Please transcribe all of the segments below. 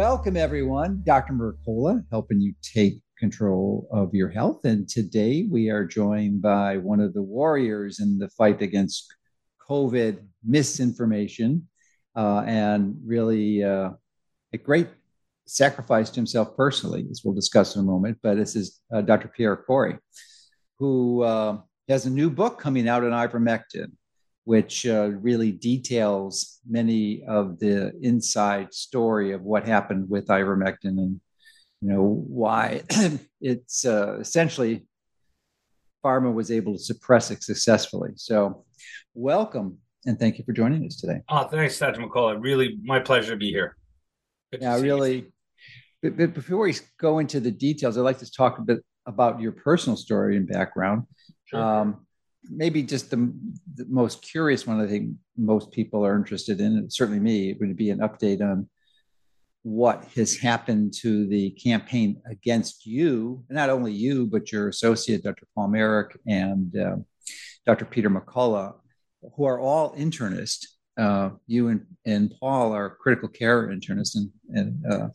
Welcome, everyone. Dr. Mercola helping you take control of your health. And today we are joined by one of the warriors in the fight against COVID misinformation uh, and really uh, a great sacrifice to himself personally, as we'll discuss in a moment. But this is uh, Dr. Pierre Kory, who uh, has a new book coming out on ivermectin which uh, really details many of the inside story of what happened with ivermectin and you know why it's uh, essentially pharma was able to suppress it successfully. So, welcome and thank you for joining us today. Oh, thanks, Dr. McCullough. Really, my pleasure to be here. Good yeah, really. But, but before we go into the details, I'd like to talk a bit about your personal story and background. Sure. Um, maybe just the, the, most curious one I think most people are interested in, and certainly me, would be an update on what has happened to the campaign against you, not only you, but your associate, Dr. Paul Marik and uh, Dr. Peter McCullough, who are all internists uh, you and, and Paul are critical care internists, and, and uh,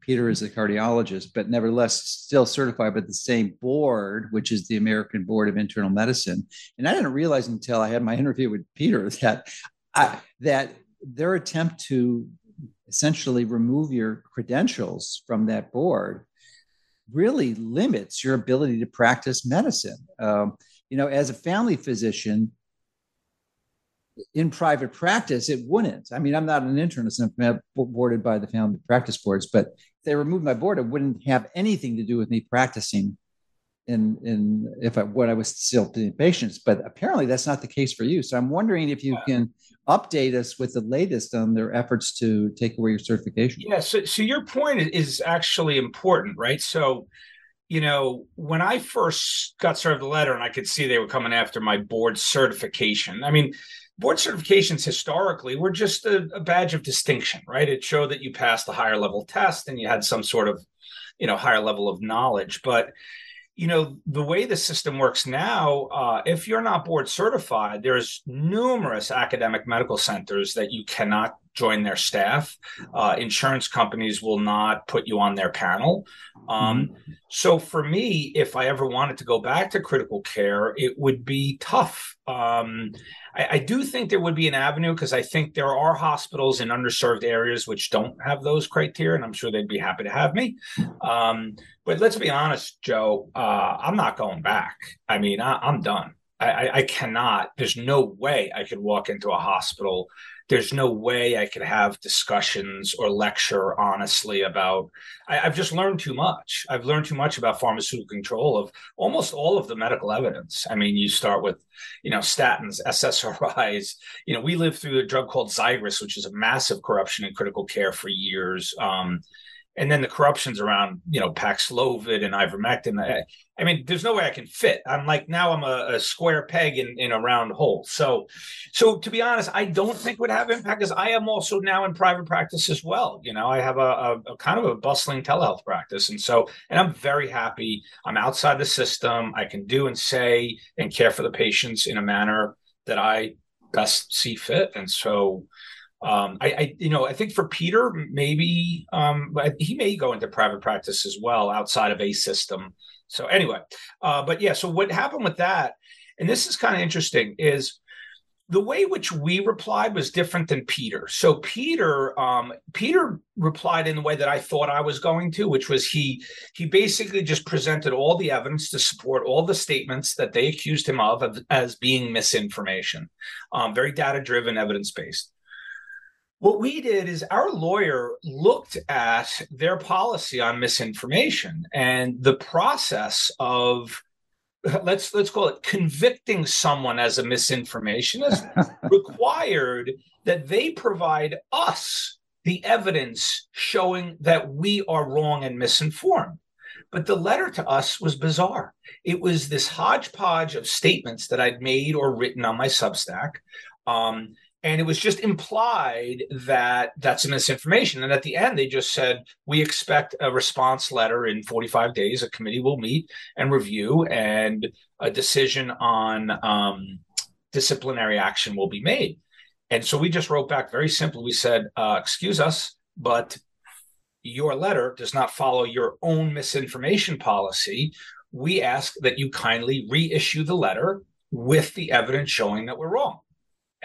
Peter is a cardiologist, but nevertheless still certified by the same board, which is the American Board of Internal Medicine. And I didn't realize until I had my interview with Peter that I, that their attempt to essentially remove your credentials from that board really limits your ability to practice medicine. Um, you know, as a family physician, in private practice, it wouldn't. I mean, I'm not an internist and I'm boarded by the family practice boards, but if they removed my board, it wouldn't have anything to do with me practicing in in if I what I was still seeing patients. But apparently that's not the case for you. So I'm wondering if you can update us with the latest on their efforts to take away your certification. Yeah, so so your point is actually important, right? So you know, when I first got served the letter and I could see they were coming after my board certification, I mean, board certifications historically were just a, a, badge of distinction, right? It showed that you passed a higher level test and you had some sort of, you know, higher level of knowledge. But you know the way the system works now uh, if you're not board certified there's numerous academic medical centers that you cannot join their staff uh, insurance companies will not put you on their panel um, mm-hmm. so for me if i ever wanted to go back to critical care it would be tough um, I, I, do think there would be an avenue because i think there are hospitals in underserved areas which don't have those criteria and i'm sure they'd be happy to have me um, but let's be honest, Joe. Uh, I'm not going back. I mean, I, am done. I, I, cannot. There's no way I could walk into a hospital. There's no way I could have discussions or lecture honestly about. I, have just learned too much. I've learned too much about pharmaceutical control of almost all of the medical evidence. I mean, you start with, you know, statins, SSRIs. You know, we lived through a drug called Xigris, which is a massive corruption in critical care for years. Um, and then the corruptions around you know Paxlovid and ivermectin. I, mean, there's no way I can fit. I'm like now I'm a, a, square peg in, in a round hole. So, so to be honest, I don't think would have impact because I am also now in private practice as well. You know, I have a, a, a, kind of a bustling telehealth practice, and so and I'm very happy. I'm outside the system. I can do and say and care for the patients in a manner that I best see fit, and so um, I, I, you know, I think for Peter, maybe um, he may go into private practice as well outside of a system. So anyway, uh, but yeah, so what happened with that, and this is kind of interesting, is the way which we replied was different than Peter. So Peter, um, Peter replied in the way that I thought I was going to, which was he he basically just presented all the evidence to support all the statements that they accused him of, of as being misinformation, um, very data driven, evidence based. What we did is our lawyer looked at their policy on misinformation and the process of let's let's call it convicting someone as a misinformationist required that they provide us the evidence showing that we are wrong and misinformed. But the letter to us was bizarre. It was this hodgepodge of statements that I'd made or written on my Substack. Um, and it was just implied that that's misinformation. And at the end, they just said, We expect a response letter in 45 days. A committee will meet and review, and a decision on um, disciplinary action will be made. And so we just wrote back very simply. We said, uh, Excuse us, but your letter does not follow your own misinformation policy, we ask that you kindly reissue the letter with the evidence showing that we're wrong.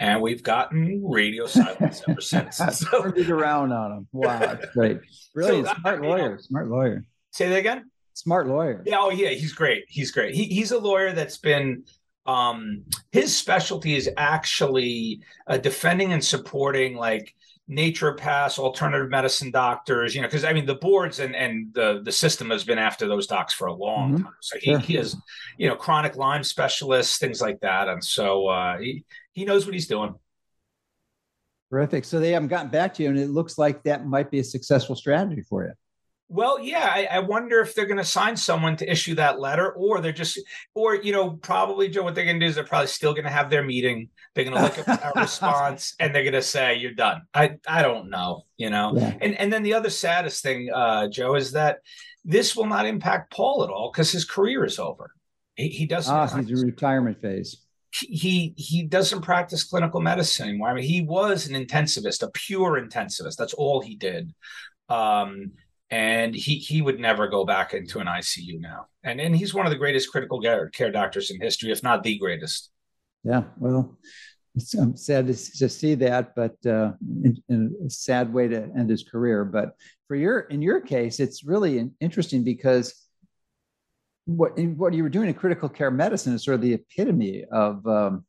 And we've gotten radio silence ever since. So, Turned around on them. Wow, that's great. Brilliant. So, smart lawyer. Smart lawyer. Say that again? Smart lawyer. Yeah. Oh, yeah. He's great. He's great. He, he's a lawyer that's been um his specialty is actually uh, defending and supporting like naturopaths, alternative medicine doctors, you know, because I mean the boards and and the the system has been after those docs for a long mm-hmm. time. So he, he is, you know, chronic Lyme specialists, things like that, and so uh, he he knows what he's doing. Terrific. So they haven't gotten back to you, and it looks like that might be a successful strategy for you. Well, yeah, I, I, wonder if they're going to sign someone to issue that letter, or they're just, or you know, probably Joe. What they're going to do is they're probably still going to have their meeting. They're going to look at our response, and they're going to say, "You're done." I I don't know, you know. Yeah. And and then the other saddest thing, uh, Joe, is that this will not impact Paul at all because his career is over. He, he doesn't. Ah, he's in retirement phase. He he doesn't practice clinical medicine anymore. I mean, he was an intensivist, a pure intensivist. That's all he did. Um, and he he would never go back into an ICU now. And and he's one of the greatest critical care doctors in history, if not the greatest. Yeah, well, I'm sad to, to see that, but uh, in, in, a sad way to end his career. But for your in your case, it's really interesting because what what you were doing in critical care medicine is sort of the epitome of um,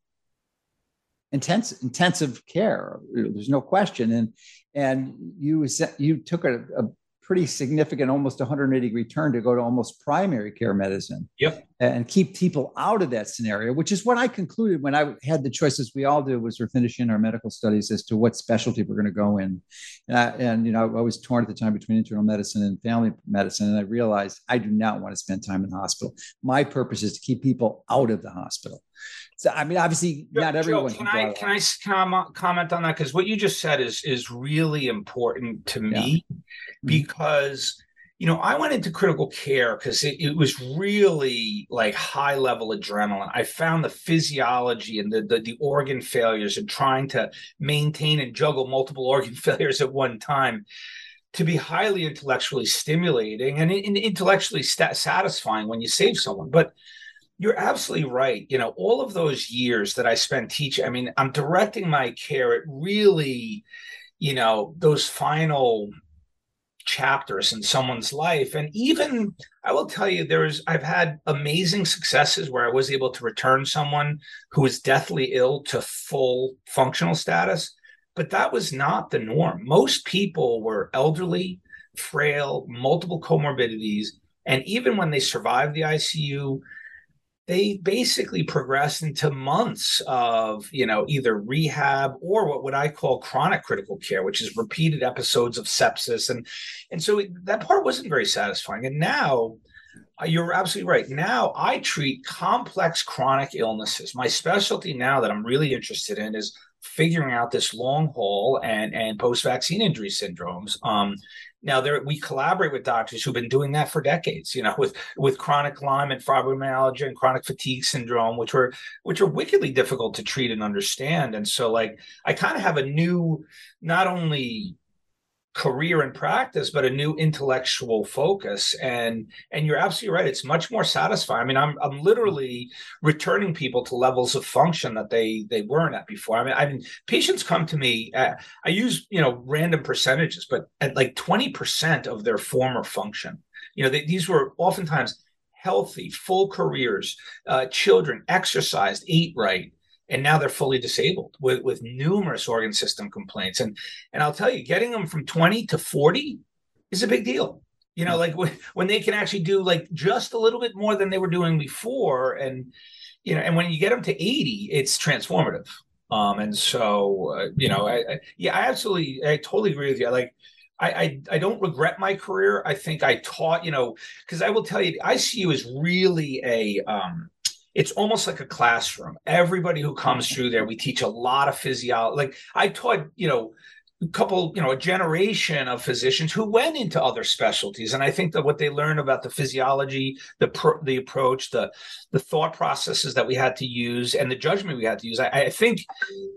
intense intensive care. There's no question, and and you you took a, a pretty significant, almost 180 degree turn to go to almost primary care medicine. Yep. And keep people out of that scenario, which is what I concluded when I had the choices we all do was we're finishing our medical studies as to what specialty we're going to go in. And, I, and you know, I was torn at the time between internal medicine and family medicine. And I realized I do not want to spend time in the hospital. My purpose is to keep people out of the hospital. So I mean, obviously, Joe, not everyone. Joe, can, can I can I comment on that because what you just said is is really important to me yeah. Mm-hmm. because you know I went into critical care because it, it, was really like high level adrenaline. I found the physiology and the, the the organ failures and trying to maintain and juggle multiple organ failures at one time to be highly intellectually stimulating and, intellectually satisfying when you save someone, but you're absolutely right. You know, all of those years that I spent teaching, I mean, I'm directing my care It really, you know, those final chapters in someone's life. And even I will tell you, there's I've had amazing successes where I was able to return someone who was deathly ill to full functional status. But that was not the norm. Most people were elderly, frail, multiple comorbidities. And even when they survived the ICU, they basically progress into months of you know either rehab or what would i call chronic critical care which is repeated episodes of sepsis. And and so that part wasn't very satisfying. And now uh, you're absolutely right. Now i treat complex chronic illnesses. My specialty now that i'm really interested in is figuring out this long haul and and post vaccine injury syndromes. Um now there we collaborate with doctors who've been doing that for decades, you know, with with chronic Lyme and fibromyalgia and chronic fatigue syndrome, which were which are wickedly difficult to treat and understand. And so like I kind of have a new not only career and practice but a new intellectual focus. And and you're absolutely right it's much more satisfying. I mean i'm i'm literally returning people to levels of function that they they weren't at before. I mean i mean patients come to me at, i use you know random percentages but at like 20% of their former function. You know they, these were oftentimes healthy full careers uh, children exercised ate right and now they're fully disabled with with numerous organ system complaints and and i'll tell you getting them from 20 to 40 is a big deal you know like when when they can actually do like just a little bit more than they were doing before and you know and when you get them to 80 it's transformative Um, and so, uh, you know, I, I, yeah, I absolutely, I totally agree with you. I Like, I, I, I don't regret my career. I think I taught, you know, because I will tell you, ICU is really a, um, it's almost like a classroom. Everybody who comes through there, we teach a lot of physiology. Like I taught, you know, a couple, you know, a generation of physicians who went into other specialties, and I think that what they learned about the physiology, the the approach, the the thought processes that we had to use, and the judgment we had to use, I, I think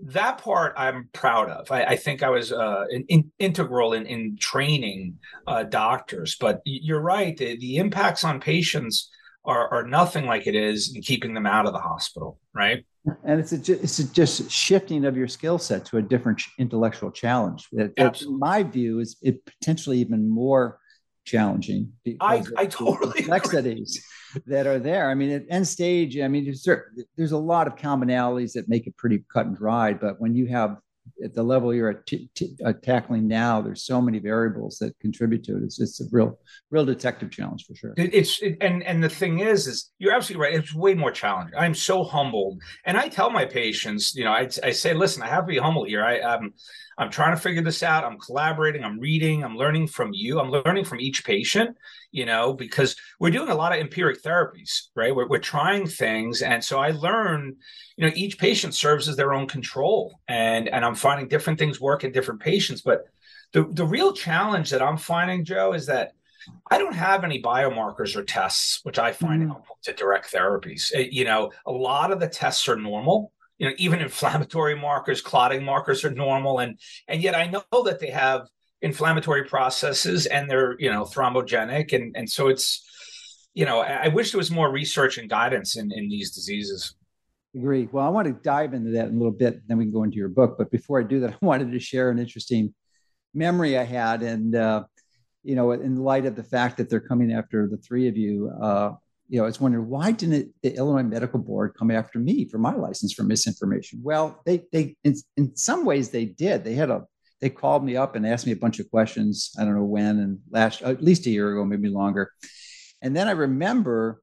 that part I'm proud of. I, I think I was uh, in, integral in in training uh, doctors. But you're right, the, the impacts on patients are, are nothing like it is in keeping them out of the hospital, right? and it's a, it's a just shifting of your skill set to a different intellectual challenge that, that in my view is it potentially even more challenging I, I totally complexities agree. that are there i mean at end stage i mean there's, there's a lot of commonalities that make it pretty cut and dried but when you have at the level you're t- t- uh, tackling now, there's so many variables that contribute to it. It's it's a real real detective challenge for sure. It's it, and and the thing is, is you're absolutely right. It's way more challenging. I'm so humbled, and I tell my patients, you know, I, I say, listen, I have to be humble here. I um, I'm trying to figure this out. I'm collaborating. I'm reading. I'm learning from you. I'm learning from each patient, you know, because we're doing a lot of empiric therapies, right? We're, we're trying things. And so I learn, you know, each patient serves as their own control. And, and I'm finding different things work in different patients. But the, the real challenge that I'm finding, Joe, is that I don't have any biomarkers or tests, which I find mm-hmm. helpful to direct therapies. It, you know, a lot of the tests are normal you know even inflammatory markers clotting markers are normal. And and yet i know that they have inflammatory processes and they're you know thrombogenic. And and so it's you know i, wish there was more research and guidance in in these diseases. Agree. Well i want to dive into that in a little bit then we can go into your book. But before i do that i wanted to share an interesting memory i had. And uh, you know in light of the fact that they're coming after the three of you uh, you know, I was wondering why didn't the Illinois Medical Board come after me for my license for misinformation? Well, they they in, in some ways they did. They had a they called me up and asked me a bunch of questions. I don't know when and last at least a year ago, maybe longer. And then I remember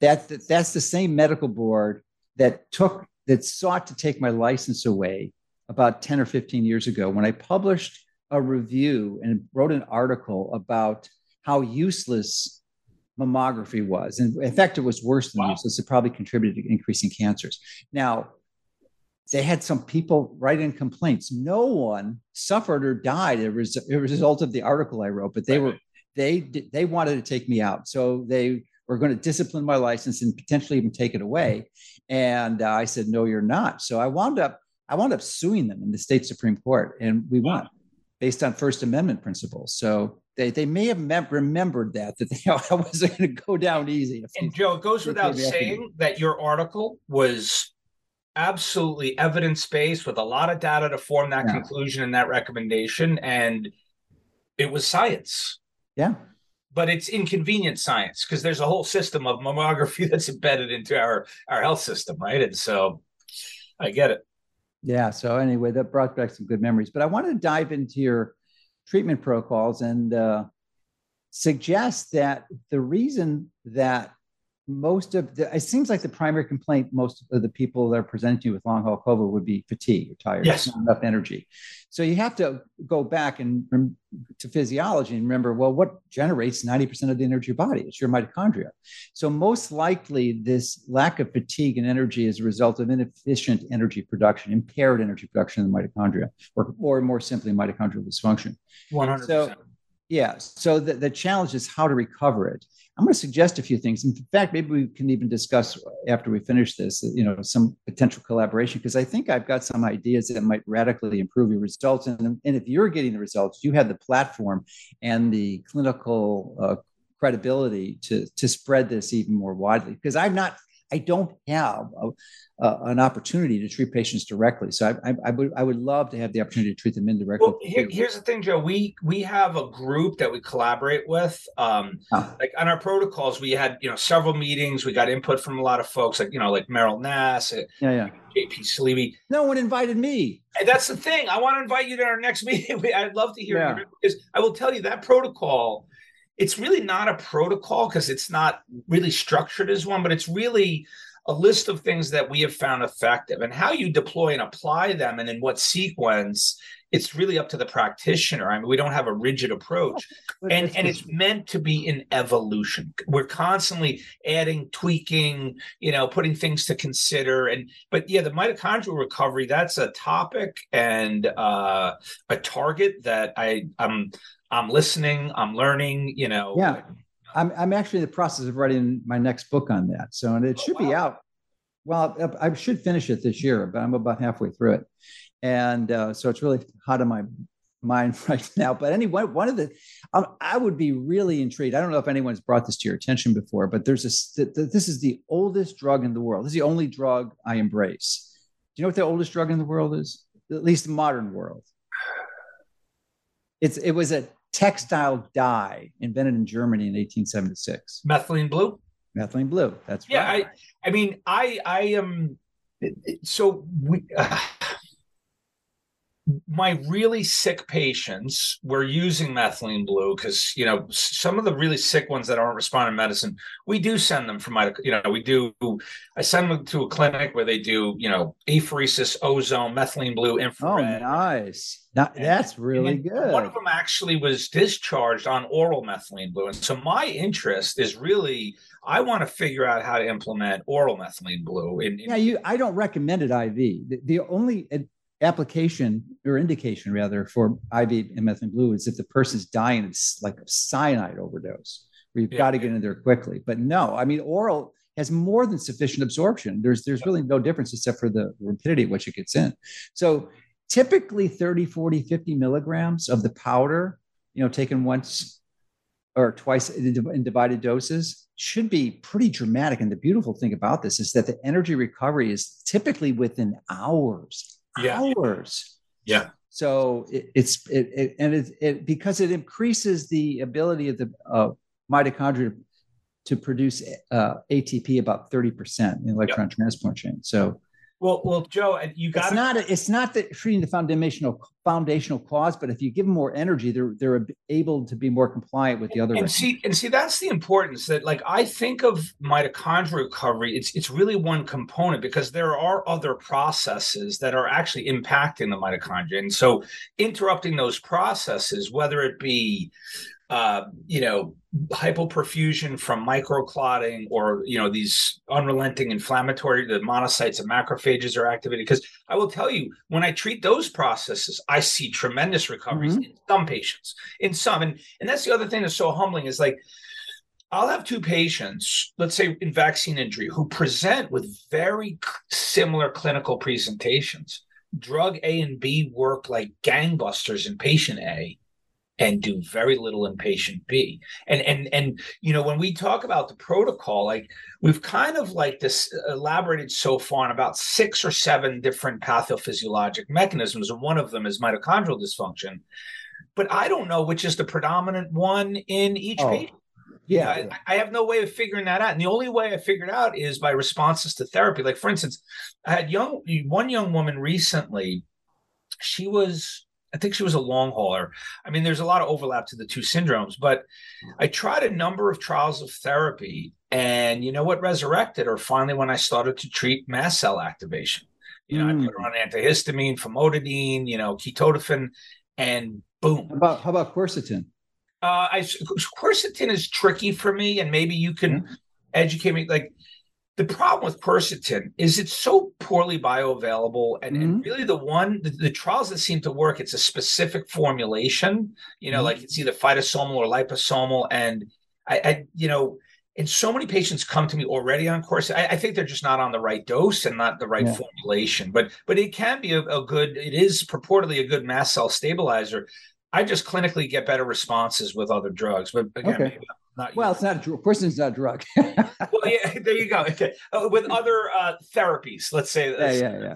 that, that that's the same medical board that took that sought to take my license away about 10 or 15 years ago when I published a review and wrote an article about how useless mammography was. And in fact, it was worse than wow. useless. It probably contributed to increasing cancers. Now, they had some people write in complaints. No one suffered or died as a result of the article I wrote, but they right. were they they wanted to take me out. So they were going to discipline my license and potentially even take it away. And uh, I said, "No, you're not." So I wound up I wound up suing them in the state supreme court, and we won based on First Amendment principles. So they, they may have mem- remembered that that they, oh, I wasn't going to go down easy. And Joe, it goes without saying that your article was absolutely evidence based with a lot of data to form that yeah. conclusion and that recommendation, and it was science. Yeah. But it's inconvenient science because there's a whole system of mammography that's embedded into our our health system, right? And so I get it. Yeah. So anyway, that brought back some good memories. But I want to dive into your treatment protocols and uh, suggest that the reason that most of the it seems like the primary complaint most of the people that are presenting with long haul COVID would be fatigue, you're tired, yes. not enough energy. So you have to go back and to physiology and remember, well, what generates 90% of the energy of your body? It's your mitochondria. So most likely this lack of fatigue and energy is a result of inefficient energy production, impaired energy production in the mitochondria, or, or more simply mitochondrial dysfunction. 100%. So, yeah. So the, the challenge is how to recover it. I'm going to suggest a few things. In fact, maybe we can even discuss after we finish this, you know, some potential collaboration because I think I've got some ideas that might radically improve your results. And, and if you're getting the results, you have the platform and the clinical uh, credibility to to spread this even more widely. Because I'm not, I don't have a, uh, an opportunity to treat patients directly. So I, I, I, would I would love to have the opportunity to treat them indirectly. Well, here, here's the thing, Joe. We we have a group that we collaborate with. Um, oh. Like on our protocols, we had you know several meetings. We got input from a lot of folks, like you know like Meryl Nass, uh, yeah, yeah. JP Saleeby. No one invited me. And that's the thing. I want to invite you to our next meeting. I'd love to hear yeah. because I will tell you that protocol. It's really not a protocol because it's not really structured as one, but it's really a list of things that we have found effective and how you deploy and apply them and in what sequence it's really up to the practitioner. I mean, we don't have a rigid approach, oh, and and it's meant to be an evolution. We're constantly adding, tweaking, you know, putting things to consider. And but yeah, the mitochondrial recovery that's a topic and uh, a target that I I'm I'm listening, I'm learning. You know, yeah. I'm, I'm actually in the process of writing my next book on that. So, and it oh, should wow. be out. Well, I should finish it this year, but I'm about halfway through it and uh, so it's really hot on my mind right now. But anyway, one of the um, I would be really intrigued. I don't know if anyone's brought this to your attention before, but there's a this is the oldest drug in the world. This is the only drug I embrace. Do you know what the oldest drug in the world is? At least the modern world. It's it was a textile dye invented in Germany in 1876. Methylene blue. Methylene blue. That's yeah. Right. I I mean I I am so we. Uh, my really sick patients were using methylene blue because you know some of the really sick ones that aren't responding to medicine we do send them for my you know we do i send them to a clinic where they do you know apheresis ozone methylene blue oh, infrared oh nice that, that's really good one of them actually was discharged on oral methylene blue and so my interest is really I want to figure out how to implement oral methylene blue. In, in- yeah, you. I don't recommend it IV. The, the only application or indication rather for IV and methylene blue is if the person's dying, it's like a cyanide overdose where you've yeah. got to get in there quickly. But no, I mean, oral has more than sufficient absorption. There's there's really no difference except for the rapidity at which it gets in. So typically 30, 40, 50 milligrams of the powder, you know, taken once or twice in divided doses should be pretty dramatic. And the beautiful thing about this is that the energy recovery is typically within hours yeah. hours. Yeah. So it, it's it, it and it, it, because it increases the ability of the uh, mitochondria to produce uh, ATP about thirty percent in electron yep. transport chain. So well, well, Joe, you got it's not a, it's not that treating the foundational foundational cause, but if you give them more energy, they're they're able to be more compliant with the other. And see, and see, that's the importance that, like, I think of mitochondrial recovery. It's it's really one component because there are other processes that are actually impacting the mitochondria, and so interrupting those processes, whether it be uh, you know, hypoperfusion from microclotting or, you know, these unrelenting inflammatory, the monocytes and macrophages are activated. Because I will tell you, when I treat those processes, I see tremendous recoveries mm-hmm. in some patients, in some. And, and that's the other thing that's so humbling is like, I'll have two patients, let's say in vaccine injury, who present with very similar clinical presentations. Drug A and B work like gangbusters in patient A and do very little in patient B. And and and you know when we talk about the protocol, like we've kind of like this uh, elaborated so far on about six or seven different pathophysiologic mechanisms, and one of them is mitochondrial dysfunction. But I don't know which is the predominant one in each oh. patient. Yeah, I, I, have no way of figuring that out. And the only way I figured out is by responses to therapy. Like, for instance, I had young one young woman recently. She was I think she was a long hauler. I mean, there's a lot of overlap to the two syndromes, but I tried a number of trials of therapy. And you know what resurrected her finally when I started to treat mast cell activation? You know, mm. I put her on antihistamine, famotidine, you know, ketotifen, and boom. How about how about quercetin? Uh, I quercetin is tricky for me, and maybe you can mm. educate me. Like the problem with quercetin is it's so poorly bioavailable and, mm-hmm. and really the one the, the, trials that seem to work it's a specific formulation you know mm-hmm. like it's either phytosomal or liposomal and I, I, you know and so many patients come to me already on course I, I think they're just not on the right dose and not the right yeah. formulation but but it can be a, a good it is purportedly a good mast cell stabilizer I just clinically get better responses with other drugs, but again, okay. Not well, it's not. Course, it's not a drug. well, yeah, there you go. Okay, uh, with other uh, therapies, let's say. Yeah, yeah, yeah.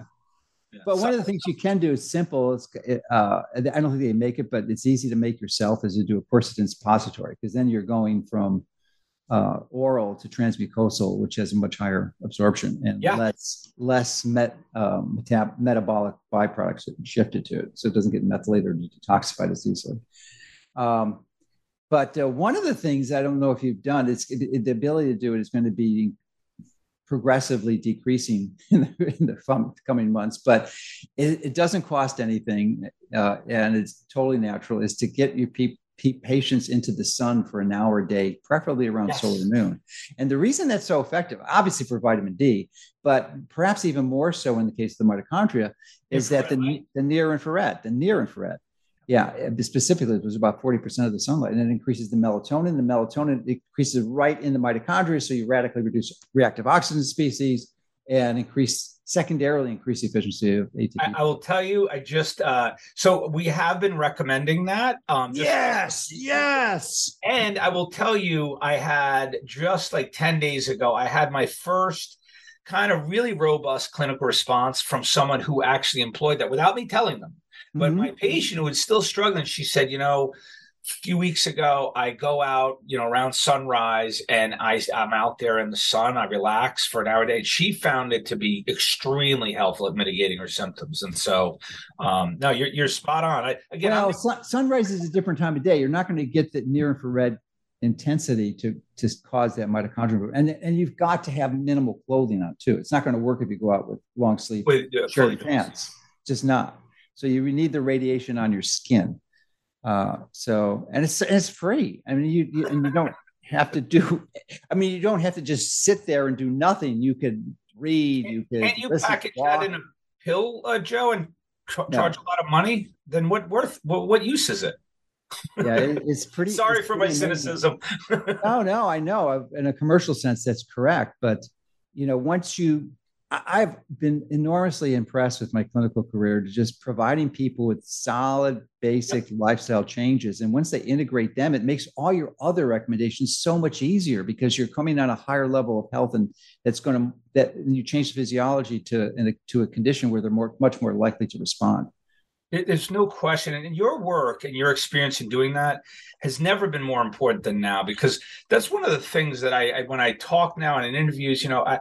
yeah. But one of the things you can do is simple. It's, uh, I don't think they make it, but it's easy to make yourself is to do a quercetin suppository because then you're going from uh, oral to transmucosal, which has a much higher absorption and yeah. less less met, um, metab- metabolic byproducts shifted to it, so it doesn't get methylated or detoxified as easily. Um, but uh, one of the things I don't know if you've done is the ability to do it is going to be progressively decreasing in the, in the coming months, but it, it doesn't cost anything, uh, and it's totally natural. Is to get your people patients into the sun for an hour a day, preferably around yes. solar noon. And the reason that's so effective, obviously for vitamin D, but perhaps even more so in the case of the mitochondria, is infrared, that the, the near infrared, the near infrared yeah, specifically, it was about 40% of the sunlight, and it increases the melatonin. The melatonin increases right in the mitochondria, so you radically reduce reactive oxygen species and increase secondarily increase the efficiency of ATP. I, I will tell you, I just uh, so we have been recommending that. Um, yes, yes. And I will tell you, I had just like 10 days ago, I had my first kind of really robust clinical response from someone who actually employed that without me telling them. But mm-hmm. my patient who was still struggling, she said, you know, a few weeks ago, I go out, you know, around sunrise and I, I'm out there in the sun. I relax for an hour a day. She found it to be extremely helpful at mitigating her symptoms. And so, um, no, you're, you're spot on. I, again, well, sun, sunrise is a different time of day. You're not going to get the near infrared intensity to to cause that mitochondrial and and you've got to have minimal clothing on too. It's not going to work if you go out with long sleeve with, uh, shirt and pants. Just not. So you need the radiation on your skin. Uh, so and it's it's free. I mean, you, you and you don't have to do. I mean, you don't have to just sit there and do nothing. You could read. You could. Can't you package that in a pill, uh, Joe, and no. charge a lot of money? Then what worth? What, what use is it? yeah, it, it's pretty. Sorry it's for pretty my amazing. cynicism. no, no, I know. In a commercial sense, that's correct. But you know, once you I've been enormously impressed with my clinical career to just providing people with solid, basic yep. lifestyle changes. And once they integrate them, it makes all your other recommendations so much easier because you're coming on a higher level of health, and that's going to that you change the physiology to a, to a condition where they're more much more likely to respond. There's no question. And your work and your experience in doing that has never been more important than now because that's one of the things that I, I when I talk now in interviews, you know, I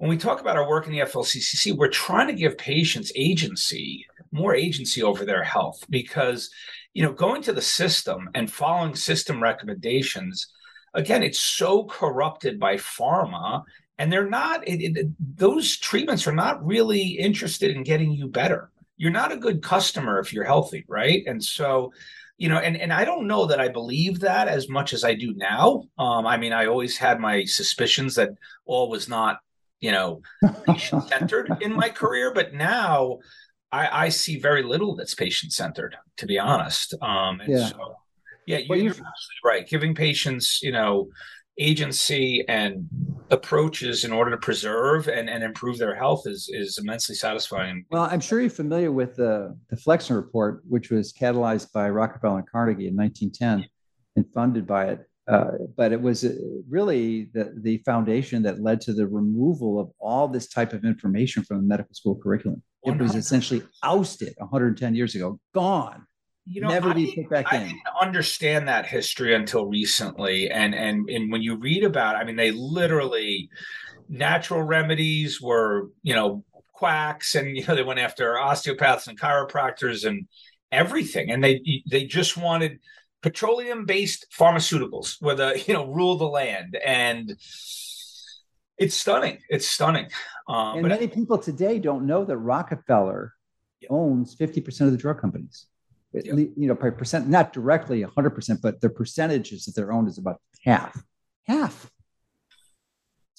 when we talk about our work in the FLCCC, we're trying to give patients agency, more agency over their health because, you know, going to the system and following system recommendations, again, it's so corrupted by pharma and they're not, it, it, those treatments are not really interested in getting you better. You're not a good customer if you're healthy, right? And so, you know and and i don't know that i believe that as much as i do now um, i mean i always had my suspicions that all was not you know, patient centered in my career, but now I, I, see very little that's patient centered, to be honest. Um, yeah. So, yeah, you're, you're absolutely right. Giving patients, you know, agency and approaches in order to preserve and, and improve their health is is immensely satisfying. Well, I'm sure you're familiar with the the Flexner report, which was catalyzed by Rockefeller and Carnegie in 1910 and funded by it. Uh, but it was uh, really the, the foundation that led to the removal of all this type of information from the medical school curriculum. 100%. It was essentially ousted 110 years ago, gone. You know, never be put back I in. didn't understand that history until recently, and and and when you read about, I mean, they literally natural remedies were, you know, quacks, and you know they went after osteopaths and chiropractors and everything, and they they just wanted petroleum based pharmaceuticals where the you know rule the land. And it's stunning. It's stunning. Um, and many people today don't know that rockefeller owns 50% of the drug companies. You know by percent not directly 100% but the percentages that they're owned is about half. Half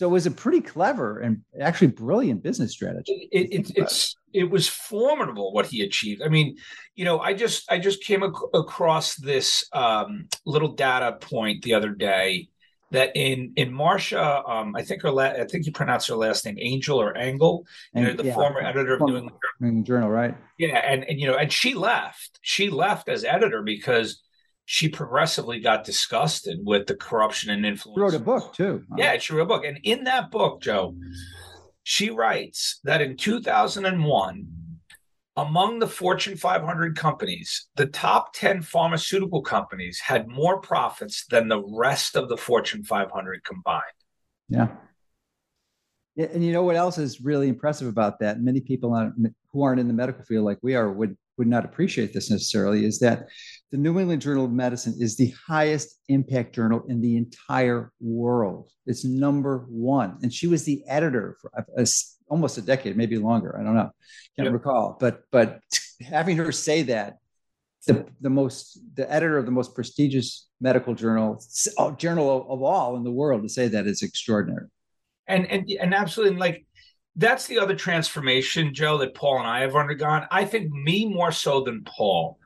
so it was a pretty clever and actually brilliant business strategy. It, it, it's it was formidable what he achieved. I mean, you know, I just I just came ac- across this um, little data point the other day that in in Marcia, um, I think her la- I think you pronounce her last name Angel or Angle, you know, the yeah, former editor of New England Journal, right? Yeah, and and you know, and she left. She left as editor because she progressively got disgusted with the corruption and influence. She wrote a book too. Yeah, she wrote a book. And in that book, Joe, she writes that in 2001, among the Fortune 500 companies, the top 10 pharmaceutical companies had more profits than the rest of the Fortune 500 combined. Yeah. And you know what else is really impressive about that? Many people who aren't in the medical field like we are would would not appreciate this necessarily is that the New England Journal of Medicine is the highest impact journal in the entire world. It's number one. And she was the editor for a, a, almost a decade, maybe longer. I don't know. Can't yep. recall. But but having her say that, the, the most the editor of the most prestigious medical journal uh, journal of all in the world to say that is extraordinary. And and and absolutely like that's the other transformation, Joe, that Paul and I have undergone. I think me more so than Paul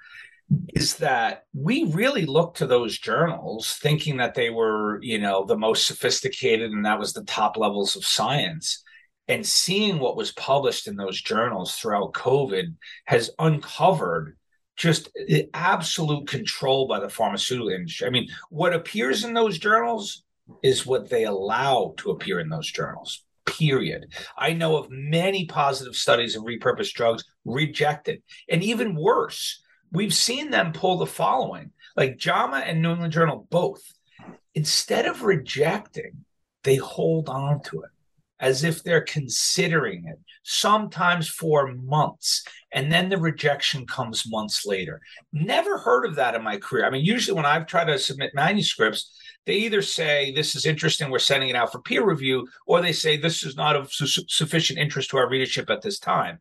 is that we really looked to those journals thinking that they were, you know, the most sophisticated and that was the top levels of science. And seeing what was published in those journals throughout COVID has uncovered just absolute control by the pharmaceutical industry. I mean, what appears in those journals is what they allow to appear in those journals. Period. I know of many positive studies of repurposed drugs rejected. And even worse, we've seen them pull the following like JAMA and New England Journal both. Instead of rejecting, they hold on to it as if they're considering it, sometimes for months. And then the rejection comes months later. Never heard of that in my career. I mean, usually when I've tried to submit manuscripts, they either say, This is interesting, we're sending it out for peer review, or they say, This is not of su- sufficient interest to our readership at this time.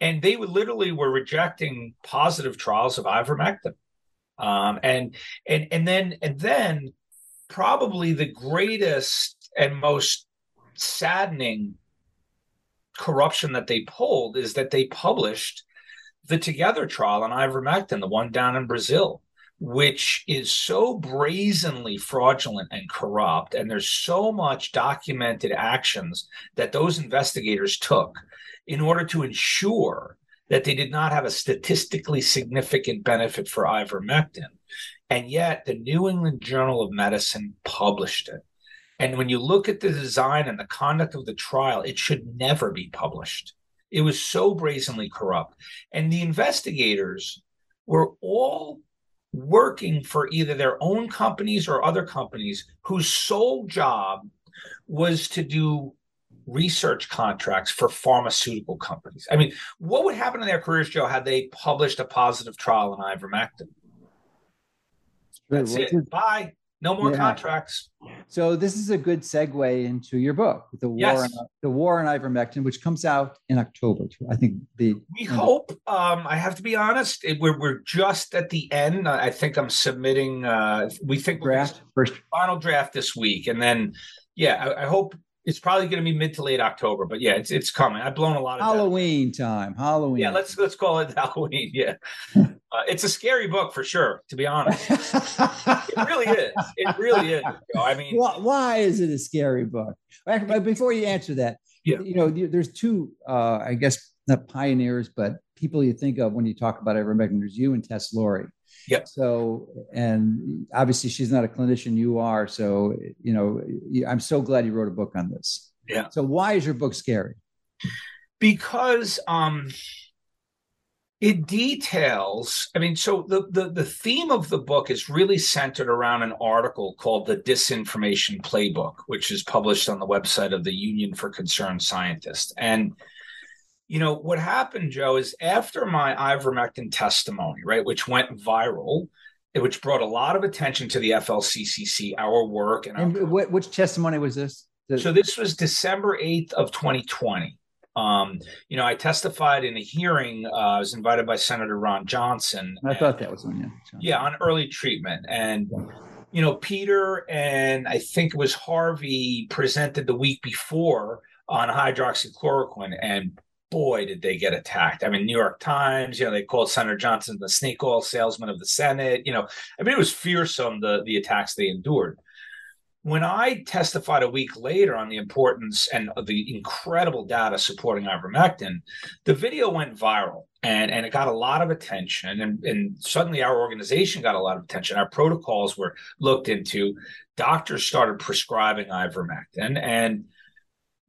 And they literally were rejecting positive trials of ivermectin. Um, and and and then and then probably the greatest and most saddening corruption that they pulled is that they published the Together trial on ivermectin, the one down in Brazil, which is so brazenly fraudulent and corrupt. And there's so much documented actions that those investigators took in order to ensure that they did not have a statistically significant benefit for ivermectin. And yet, the New England Journal of Medicine published it. And when you look at the design and the conduct of the trial, it should never be published. It was so brazenly corrupt. And the investigators were all working for either their own companies or other companies whose sole job was to do research contracts for pharmaceutical companies. I mean, what would happen in their careers, Joe, had they published a positive trial on ivermectin? That's it. Bye. No more yeah. contracts. So this is a good segue into your book, the war, yes. on, the war on ivermectin, which comes out in October. I think the we hope. Um, I have to be honest, it, we're we're just at the end. I think I'm submitting. Uh, we think draft first final draft this week, and then yeah, I, I hope it's probably going to be mid to late October, but yeah, it's it's coming. I've blown a lot of Halloween time. Halloween. Yeah, let's let's call it Halloween. Yeah, Uh, it's a scary book for sure, to be honest. it really is. It really is. I mean, why, why, is it a scary book? Before you answer that, yeah. you know, there's two, uh, I guess, not pioneers, but people you think of when you talk about ivermectin. There's you and Tess Lawrie. Yep. So, and obviously she's not a clinician, you are. So, you know, I'm so glad you wrote a book on this. Yeah. So, why is your book scary? Because, um, it details i mean so the, the the theme of the book is really centered around an article called the disinformation playbook which is published on the website of the union for concerned scientists and you know what happened joe is after my ivermectin testimony right which went viral which brought a lot of attention to the flccc our work and, and which testimony was this so this was december 8th of 2020 um, you know, I testified in a hearing. Uh, I was invited by Senator Ron Johnson. I and, thought that was on you. Yeah, on early treatment. And, you know, Peter and I think it was Harvey presented the week before on hydroxychloroquine. And boy, did they get attacked. I mean, New York Times, you know, they called Senator Johnson the snake oil salesman of the Senate. You know, I mean, it was fearsome, the, the attacks they endured when I testified a week later on the importance and the incredible data supporting ivermectin, the video went viral and, and it got a lot of attention. And, and suddenly our organization got a lot of attention. Our protocols were looked into. Doctors started prescribing ivermectin. And,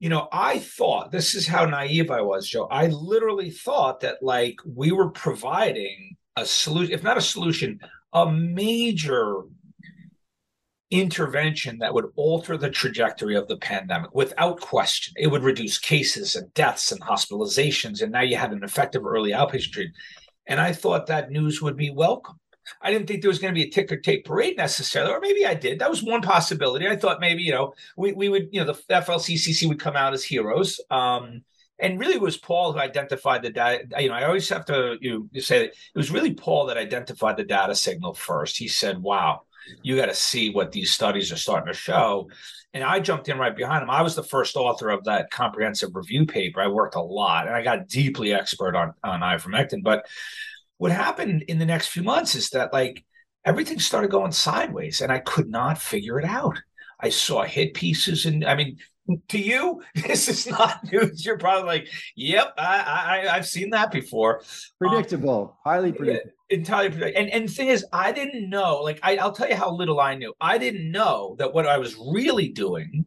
you know, I thought this is how naive I was, Joe. I literally thought that like we were providing a solution, if not a solution, a major intervention that would alter the trajectory of the pandemic without question. It would reduce cases and deaths and hospitalizations. And now you had an effective early outpatient treatment. And I thought that news would be welcome. I didn't think there was going to be a ticker tape parade necessarily, or maybe I did. That was one possibility. I thought maybe you know we we would you know the FLCCC would come out as heroes. Um, and really, it was Paul who identified the data. You know, I always have to you know, say that it was really Paul that identified the data signal first. He said, "Wow, you got to see what these studies are starting to show." And I jumped in right behind him. I was the first author of that comprehensive review paper. I worked a lot, and I got deeply expert on on ivermectin. But what happened in the next few months is that like everything started going sideways, and I could not figure it out. I saw hit pieces, and I mean, to you, this is not news. You're probably like, "Yep, I, I I've seen that before." Predictable, um, highly predictable. Entirely predictable. And and the thing is, I didn't know. Like, I, I'll tell you how little I knew. I didn't know that what I was really doing.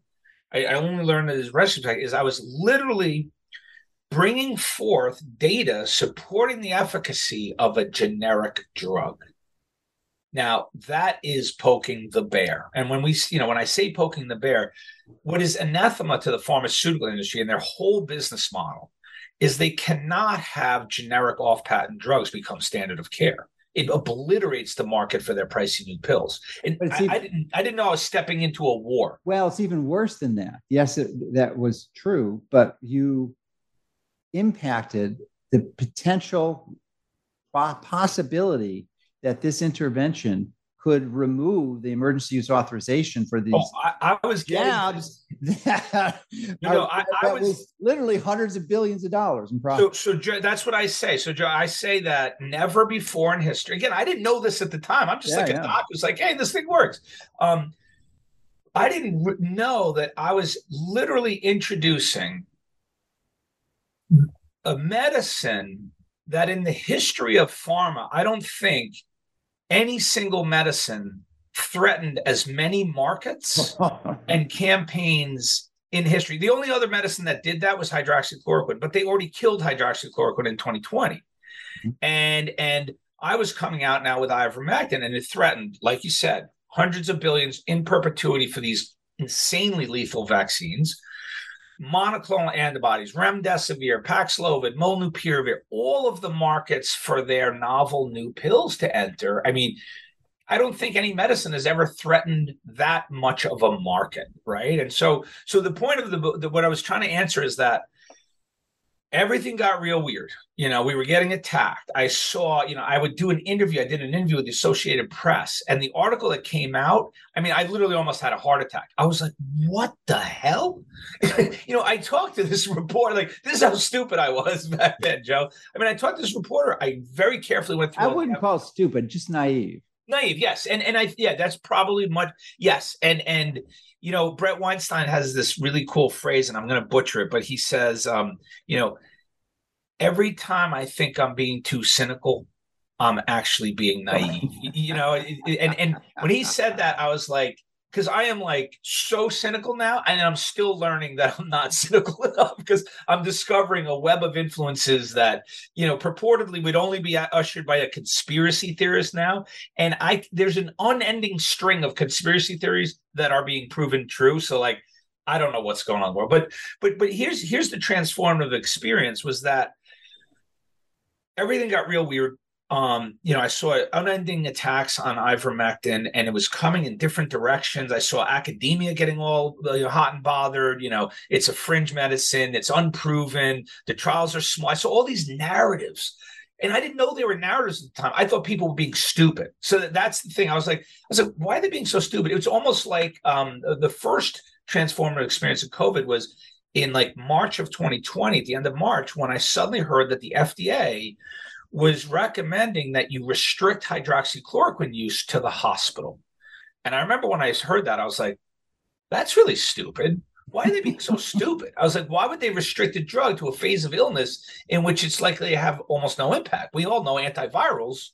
I, I only learned as retrospect is I was literally bringing forth data supporting the efficacy of a generic drug. Now, that is poking the bear. And when we, you know, when I say poking the bear, what is anathema to the pharmaceutical industry and their whole business model is they cannot have generic off patent drugs become standard of care. It obliterates the market for their pricey new pills. And I, even, I, didn't, I didn't know I was stepping into a war. Well, it's even worse than that. Yes, it, that was true, but you impacted the potential possibility that this intervention could remove the emergency use authorization for these oh, I, I was jabs. That, you know, I, I was, was, literally hundreds of billions of dollars in profit. So, so that's what I say. So, Joe, I say that never before in history. Again, I didn't know this at the time. I'm just yeah, like yeah. a doc who's like, "Hey, this thing works." Um, I didn't know that I was literally introducing a medicine that, in the history of pharma, I don't think any single medicine threatened as many markets and campaigns in history. The only other medicine that did that was hydroxychloroquine, but they already killed hydroxychloroquine in 2020. Mm-hmm. And and I was coming out now with ivermectin, and it threatened, like you said, hundreds of billions in perpetuity for these insanely lethal vaccines monoclonal antibodies, remdesivir, Paxlovid, molnupiravir, all of the markets for their novel new pills to enter. I mean, I don't think any medicine has ever threatened that much of a market, right? And so, so the point of the, the what I was trying to answer is that everything got real weird. You know, we were getting attacked. I saw, you know, I would do an interview. I did an interview with the Associated Press, and the article that came out, I mean, I literally almost had a heart attack. I was like, what the hell? you know, I talked to this reporter, like, this is how stupid I was back then, Joe. I mean, I talked to this reporter. I very carefully went through. I wouldn't call stupid, just naive. Naive, yes. And and I yeah, that's probably much yes. And and you know, Bret Weinstein has this really cool phrase, and I'm going to butcher it, but he says, um, you know, every time I think I'm being too cynical, I'm actually being naive. you know, and and when he said that, I was like, because I am like so cynical now, and I'm still learning that I'm not cynical enough because I'm discovering a web of influences that you know purportedly would only be ushered by a conspiracy theorist now, and I there's an unending string of conspiracy theories that are being proven true. So like I don't know what's going on there, but but but here's here's the transformative experience was that everything got real weird um, you know, I saw unending attacks on ivermectin, and it was coming in different directions. I saw academia getting all you know, hot and bothered. You know, it's a fringe medicine, it's unproven, the trials are small. I saw all these narratives, and I didn't know they were narratives at the time. I thought people were being stupid. So that, that's the thing. I was like, I was like, why are they being so stupid? It was almost like um, the first transformative experience of COVID was in like March of 2020, at the end of March, when I suddenly heard that the FDA was recommending that you restrict hydroxychloroquine use to the hospital. And I remember when I heard that, I was like, that's really stupid. Why are they being so stupid? I was like, why would they restrict a drug to a phase of illness in which it's likely to have almost no impact? We all know antivirals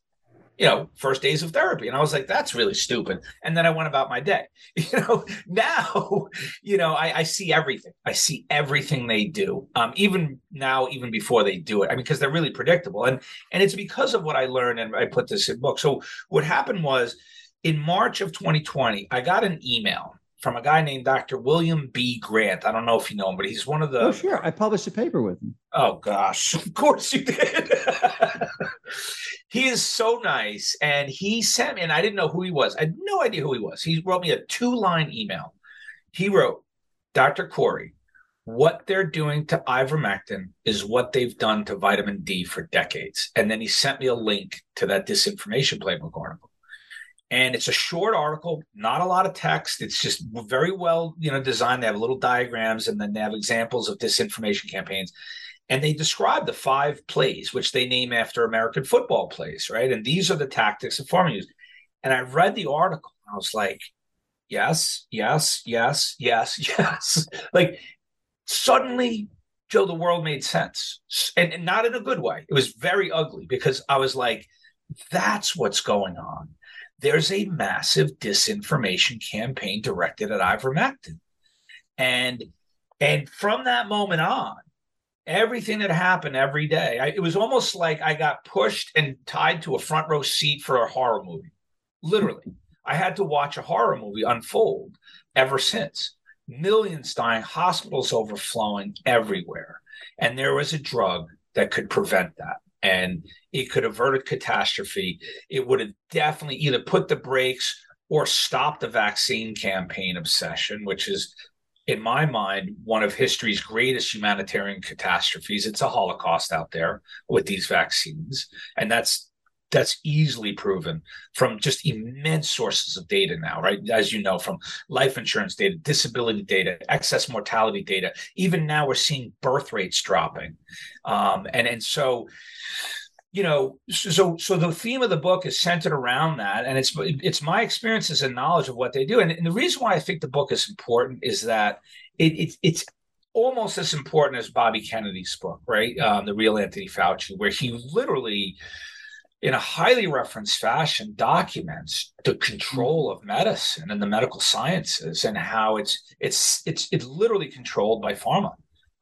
you know, first days of therapy. And I was like, that's really stupid. And then I went about my day. You know, now, you know, I, I see everything. I see everything they do. Um, even now, even before they do it. I mean, because they're really predictable. And and it's because of what I learned and I put this in book. So what happened was in March of 2020, I got an email from a guy named Dr. William B. Grant. I don't know if you know him, but he's one of the. Oh, sure. I published a paper with him. Oh, gosh. Of course you did. he is so nice. And he sent me, and I didn't know who he was. I had no idea who he was. He wrote me a two line email. He wrote, Dr. Kory, what they're doing to ivermectin is what they've done to vitamin D for decades. And then he sent me a link to that disinformation playbook article. And it's a short article, not a lot of text. It's just very well, you know, designed. They have little diagrams and then they have examples of disinformation campaigns. And they describe the five plays, which they name after American football plays, right? And these are the tactics that pharma use. And I read the article and I was like, yes, yes, yes, yes, yes. like suddenly, Joe, the world made sense. And, and not in a good way. It was very ugly because I was like, that's what's going on. There's a massive disinformation campaign directed at ivermectin. And and from that moment on, everything that happened every day, I, it was almost like I got pushed and tied to a front row seat for a horror movie. Literally, I had to watch a horror movie unfold ever since millions dying, hospitals overflowing everywhere. And there was a drug that could prevent that. And it could avert a catastrophe. It would have definitely either put the brakes or stopped the vaccine campaign obsession, which is, in my mind, one of history's greatest humanitarian catastrophes. It's a Holocaust out there with these vaccines. And that's that's easily proven from just immense sources of data now, right? As you know, from life insurance data, disability data, excess mortality data. Even now, we're seeing birth rates dropping, um, and and so you know so so the theme of the book is centered around that and it's it's my experiences and knowledge of what they do and, and the reason why i think the book is important is that it, it it's almost as important as bobby kennedy's book right? Um, the real anthony fauci where he literally in a highly referenced fashion documents the control of medicine and the medical sciences and how it's it's it's it's literally controlled by pharma.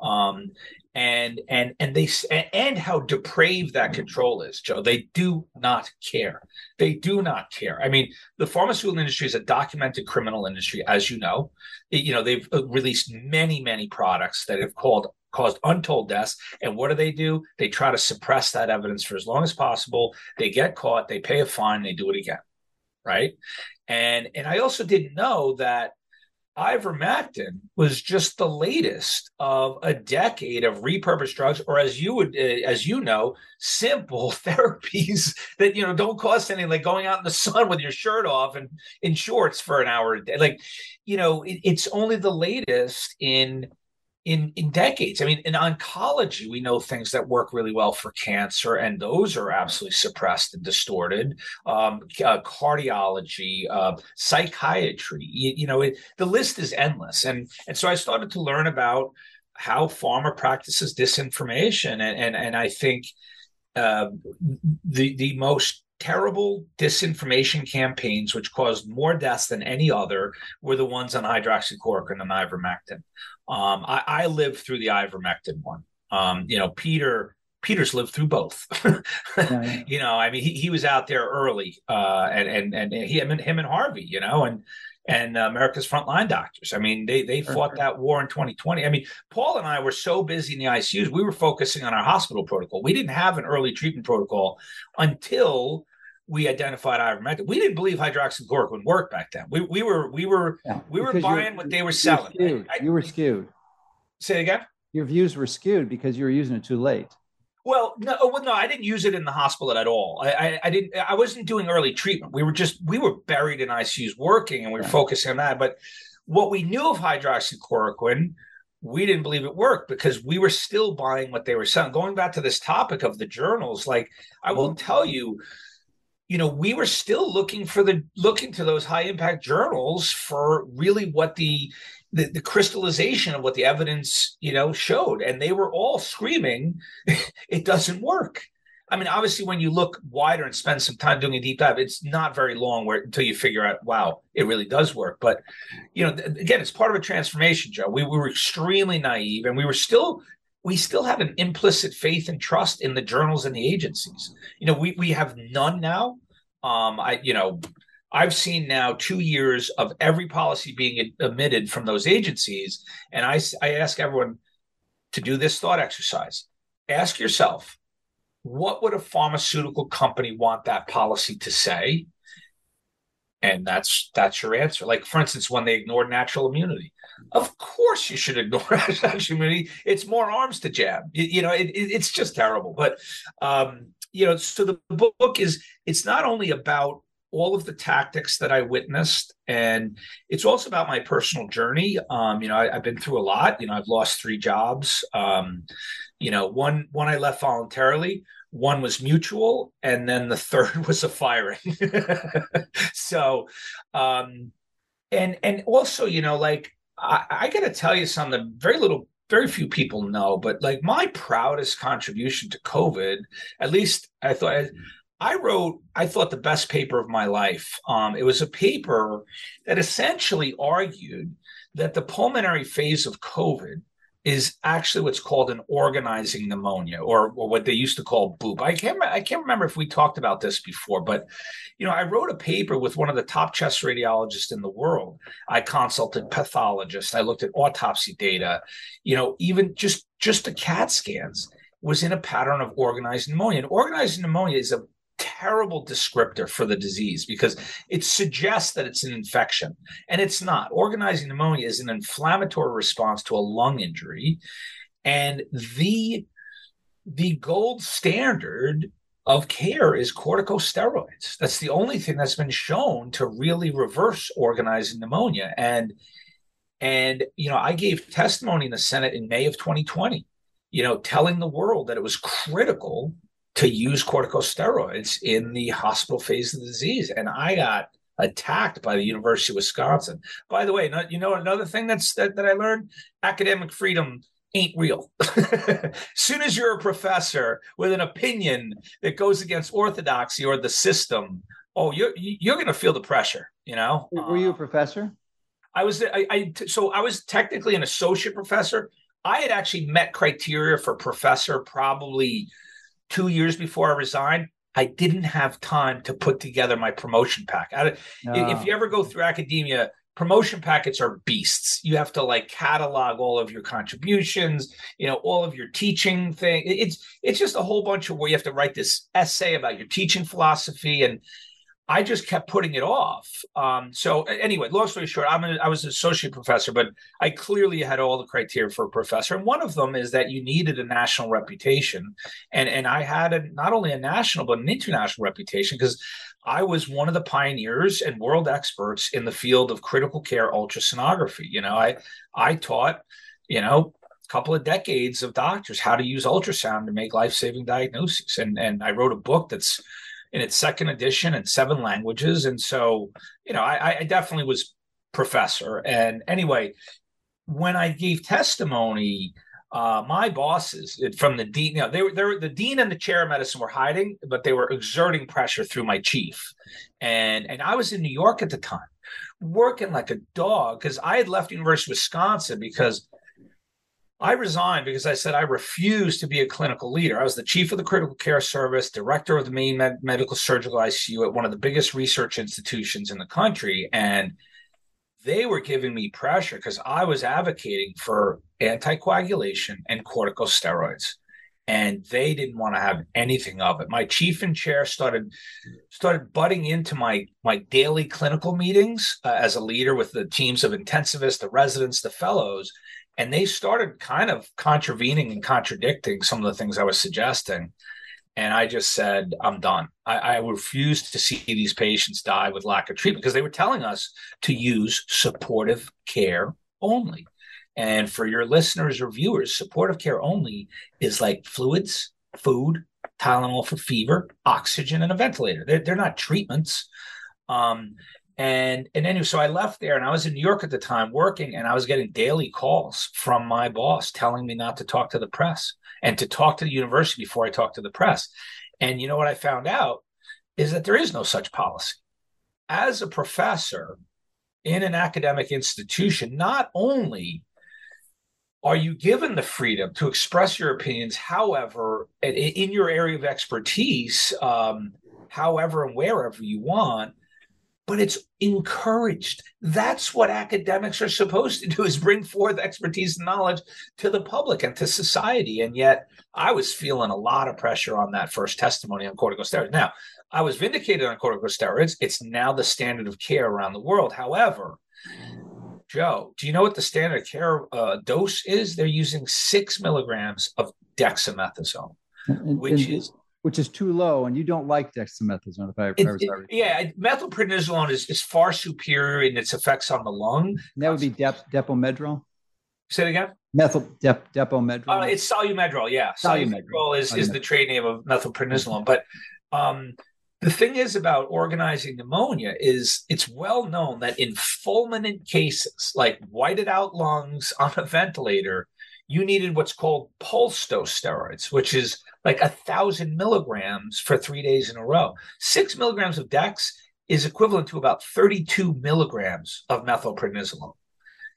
Um, and and and they and how depraved that control is joe they do not care they do not care i mean the pharmaceutical industry is a documented criminal industry as you know it, you know they've uh, released many many products that have called caused untold deaths. And what do they do? They try to suppress that evidence for as long as possible. They get caught, they pay a fine, they do it again. Right. And and I also didn't know that ivermectin was just the latest of a decade of repurposed drugs or as you would uh, as you know simple therapies that you know don't cost anything like going out in the sun with your shirt off and in shorts for an hour a day. Like you know it, it's only the latest in in in decades. I mean, in oncology, we know things that work really well for cancer, and those are absolutely suppressed and distorted. Um, uh, cardiology, uh, psychiatry, you, you know, it, the list is endless. And and so I started to learn about how pharma practices disinformation, and and and I think uh, the the most terrible disinformation campaigns, which caused more deaths than any other, were the ones on hydroxychloroquine and ivermectin. Um, I, I, lived through the ivermectin one. Um, you know, Peter Peter's lived through both. yeah. You know, I mean, he, he was out there early, uh, and and and he him and him and Harvey, you know, and and uh, America's frontline doctors. I mean, they they fought that war in 2020. I mean, Paul and I were so busy in the ICUs, we were focusing on our hospital protocol. We didn't have an early treatment protocol until we identified ivermectin. We didn't believe hydroxychloroquine worked back then. We, we were we were yeah, we were buying what they were selling. You, I, you were skewed. Say again. Your views were skewed because you were using it too late. Well, no, oh, well, no, I didn't use it in the hospital at all. I, I, I, didn't. I wasn't doing early treatment. We were just we were buried in ICUs working, and we were focusing on that. But what we knew of hydroxychloroquine, we didn't believe it worked because we were still buying what they were selling. Going back to this topic of the journals, like I will tell you, you know we were still looking for the looking to those high impact journals for really what the, the the, crystallization of what the evidence you know showed. And they were all screaming it doesn't work. I mean obviously when you look wider and spend some time doing a deep dive it's not very long where until you figure out wow it really does work. But you know again it's part of a transformation joe. We, we were extremely naive and we were still we still have an implicit faith and trust in the journals and the agencies. You know, we we have none now. Um, I you know, I've seen now two years of every policy being omitted from those agencies, and I I ask everyone to do this thought exercise. Ask yourself, what would a pharmaceutical company want that policy to say? And that's that's your answer. Like for instance, when they ignored natural immunity, of course you should ignore immunity. It's more arms to jab. You, you know, it, it, it's just terrible. But um, you know, so the book is it's not only about all of the tactics that I witnessed, and it's also about my personal journey. Um, you know, I, have been through a lot. You know, I've lost three jobs. Um, you know, one one I left voluntarily, one was mutual, and then the third was a firing. so, um, and and also, you know, like I, I got to tell you something. Very little very few people know, but like my proudest contribution to COVID, at least I thought I wrote, I thought the best paper of my life. Um, it was a paper that essentially argued that the pulmonary phase of COVID is actually what's called an organizing pneumonia, or, or what they used to call BOOP. I can't I can't remember if we talked about this before, but you know, I wrote a paper with one of the top chest radiologists in the world. I consulted pathologists. I looked at autopsy data. You know, even just just the CAT scans was in a pattern of organized pneumonia. And organized pneumonia is a terrible descriptor for the disease because it suggests that it's an infection and it's not. Organizing pneumonia is an inflammatory response to a lung injury and the the gold standard of care is corticosteroids. That's the only thing that's been shown to really reverse organizing pneumonia and and you know, I gave testimony in the Senate in May of 2020, you know, telling the world that it was critical to use corticosteroids in the hospital phase of the disease. And I got attacked by the University of Wisconsin. By the way, you know another thing that's that, that I learned: academic freedom ain't real. as soon as you're a professor with an opinion that goes against orthodoxy or the system, oh, you're you're going to feel the pressure. You know. Were you a professor? I was. I, I so I was technically an associate professor. I had actually met criteria for professor probably two years before I resigned, I didn't have time to put together my promotion pack. I, no. If ah. you ever go through academia, promotion packets are beasts. You have to like catalog all of your contributions, you know, all of your teaching thing. It's it's just a whole bunch of where you have to write this essay about your teaching philosophy and I just kept putting it off. Um, so anyway, long story short, I'm was an associate professor, but I clearly had all the criteria for a professor, and one of them is that you needed a national reputation, and and I had a, not only a national but an international reputation because I was one of the pioneers and world experts in the field of critical care ultrasonography. You know, I I taught, you know, couple of decades of doctors how to use ultrasound to make life-saving diagnoses and and I wrote a book that's in its second edition in seven languages. And so, you know, I, I definitely was professor. And anyway, when I gave testimony, uh, my bosses from the dean, you know, they were, they were the dean and the chair of medicine were hiding, but they were exerting pressure through my chief. And and I was in New York at the time, working like a dog because I had left University of Wisconsin because I resigned because I said I refused to be a clinical leader. I was the chief of the critical care service, director of the main med- medical surgical ICU at one of the biggest research institutions in the country. And they were giving me pressure because I was advocating for anticoagulation and corticosteroids. And they didn't want to have anything of it. My chief and chair started started butting into my my daily clinical meetings uh, as a leader with the teams of intensivists, the residents, the fellows, and they started kind of contravening and contradicting some of the things I was suggesting. And I just said, I'm done. I, I refused to see these patients die with lack of treatment because they were telling us to use supportive care only. And for your listeners or viewers, supportive care only is like fluids, food, Tylenol for fever, oxygen, and a ventilator. They're, they're not treatments. Um, and and anyway, so I left there and I was in New York at the time working, and I was getting daily calls from my boss telling me not to talk to the press and to talk to the university before I talk to the press. And you know what I found out is that there is no such policy. As a professor in an academic institution, not only are you given the freedom to express your opinions, however, in your area of expertise, um, however and wherever you want, but it's encouraged. That's what academics are supposed to do is bring forth expertise and knowledge to the public and to society. And yet I was feeling a lot of pressure on that first testimony on corticosteroids. Now, I was vindicated on corticosteroids. It's now the standard of care around the world. However, Joe, do you know what the standard of care uh, dose is? They're using six milligrams of dexamethasone, which is which is too low, and you don't like dexamethasone. If I, it, it, yeah, methylprednisolone is, is far superior in its effects on the lung. And that would be dep- depomedrol. Say it again. Methyl dep- depomedrol. Uh, it's solumedrol. Yeah, solumedrol, solumedrol is, is the trade name of methylprednisolone. But um, the thing is about organizing pneumonia is it's well known that in fulminant cases, like whited out lungs on a ventilator, you needed what's called pulse dose steroids, which is like a thousand milligrams for three days in a row. Six milligrams of Dex is equivalent to about 32 milligrams of methylprednisolone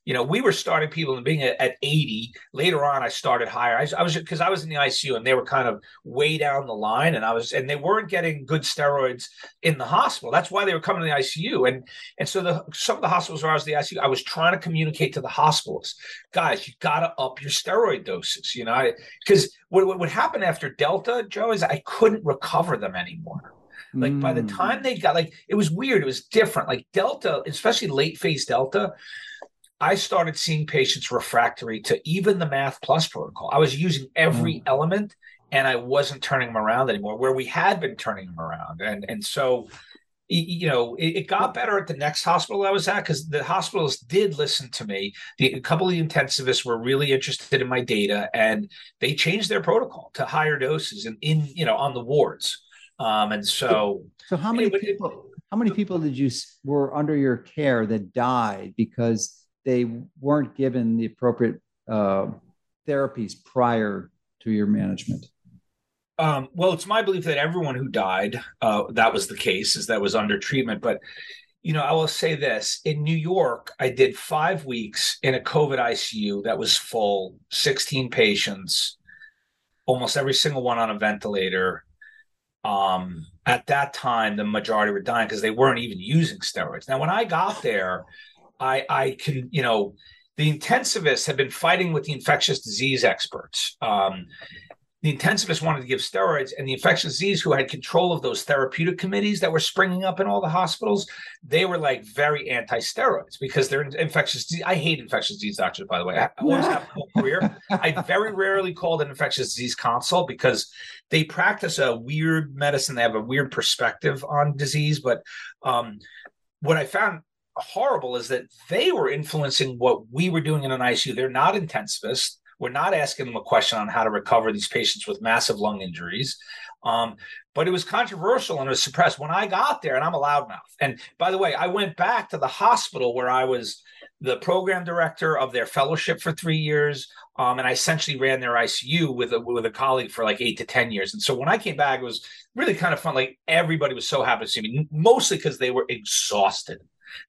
you know, we were starting people and being at, at 80. Later on, I started higher. I, I was because I was in the ICU and they were kind of way down the line, and I was and they weren't getting good steroids in the hospital. That's why they were coming to the ICU. And and so the some of the hospitals where I was the ICU, I was trying to communicate to the hospitals, guys, you got to up your steroid doses. You know, because what, what would happen after Delta, Joe, is I couldn't recover them anymore. Like by the hmm. time they got like it was weird, it was different. Like Delta, especially late phase Delta I started seeing patients refractory to even the Math Plus protocol. I was using every mm. element and I wasn't turning them around anymore where we had been turning them around. And, and so, you know, it, it got better at the next hospital I was at because the hospitals did listen to me. The, a couple of the intensivists were really interested in my data and they changed their protocol to higher doses and in, you know, on the wards. Um, and so, so how many people, how many people did you were under your care that died because they weren't given the appropriate uh, therapies prior to your management? Um, well, it's my belief that everyone who died, uh, that was the case, is that was under treatment. But you know, I will say this: in New York, I did five weeks in a COVID ICU that was full, sixteen patients, almost every single one on a ventilator. Um, at that time, the majority were dying because they weren't even using steroids. Now, when I got there, I, I can, you know, the intensivists have been fighting with the infectious disease experts. Um, the intensivists wanted to give steroids, and the infectious disease who had control of those therapeutic committees that were springing up in all the hospitals, they were like very anti-steroids because they're infectious disease. I hate infectious disease doctors, by the way. I always have a whole career. I very rarely called an infectious disease consult because they practice a weird medicine. They have a weird perspective on disease. But um, what I found horrible is that they were influencing what we were doing in an ICU. They're not intensivists. We're not asking them a question on how to recover these patients with massive lung injuries. Um, but it was controversial and it was suppressed. When I got there, and I'm a loudmouth. And by the way, I went back to the hospital where I was the program director of their fellowship for three years. Um, and I essentially ran their ICU with a, with a colleague for like eight to 10 years. And so when I came back, it was really kind of fun. Like everybody was so happy to see me, mostly because they were exhausted.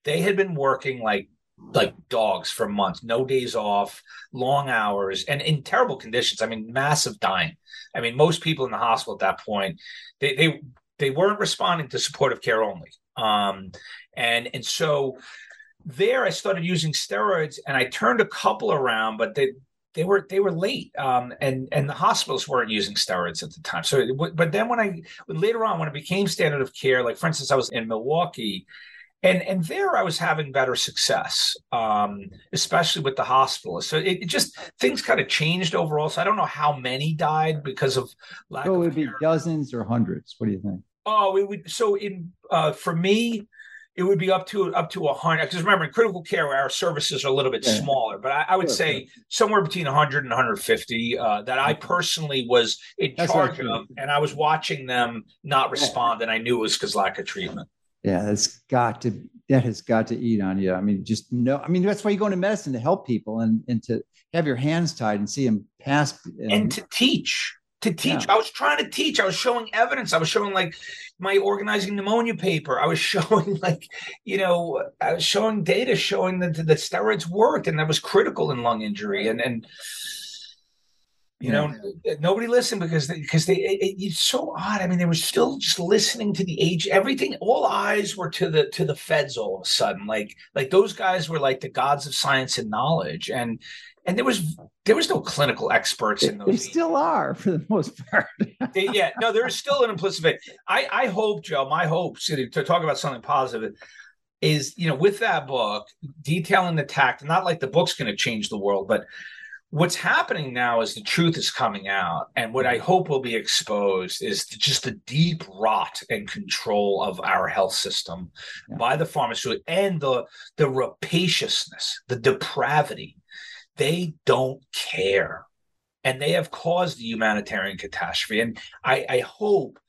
They had been working like like dogs for months, no days off, long hours, and in terrible conditions. I mean, massive dying. I mean, most people in the hospital at that point, they they they weren't responding to supportive care only. Um, and and so there, I started using steroids, and I turned a couple around, but they they were they were late um, and and the hospitals weren't using steroids at the time so but then when i later on when it became standard of care like for instance i was in milwaukee and and there I was having better success, um, especially with the hospitalists. So it, it, just things kind of changed overall. So I don't know how many died because of lack. So it would be dozens or hundreds. What do you think? Oh, it would. So in uh, for me, it would be up to up to a hundred. Because remember, in critical care, our services are a little bit yeah. smaller, but I, I would sure, say sure. somewhere between 100 and 150 uh, that I personally was in That's charge of, and I was watching them not respond, yeah. and I knew it was because lack of treatment. Yeah, that's got to that has got to eat on you. I mean, just no. I mean, that's why you go into medicine to help people and and to have your hands tied and see them pass and, and to teach. To teach, yeah. I was trying to teach. I was showing evidence. I was showing like my organizing pneumonia paper. I was showing like, you know, I was showing data showing that the steroids worked and that was critical in lung injury. And and You yeah. know, nobody listened because they, because they it, it's so odd. I mean, they were still just listening to the age. Everything, all eyes were to the to the feds all of a sudden. Like like those guys were like the gods of science and knowledge, and and there was there was no clinical experts in those. They still are for the most part. they, yeah, no, there is still an implicit faith. I I hope, Joe. My hopes to talk about something positive is you know with that book detailing the tact. Not like the book's going to change the world, but what's happening now is the truth is coming out and what i mm-hmm. hope will be exposed is just the deep rot and control of our health system yeah. by the pharmaceutical and the the rapaciousness the depravity they don't care and they have caused the humanitarian catastrophe and i i hope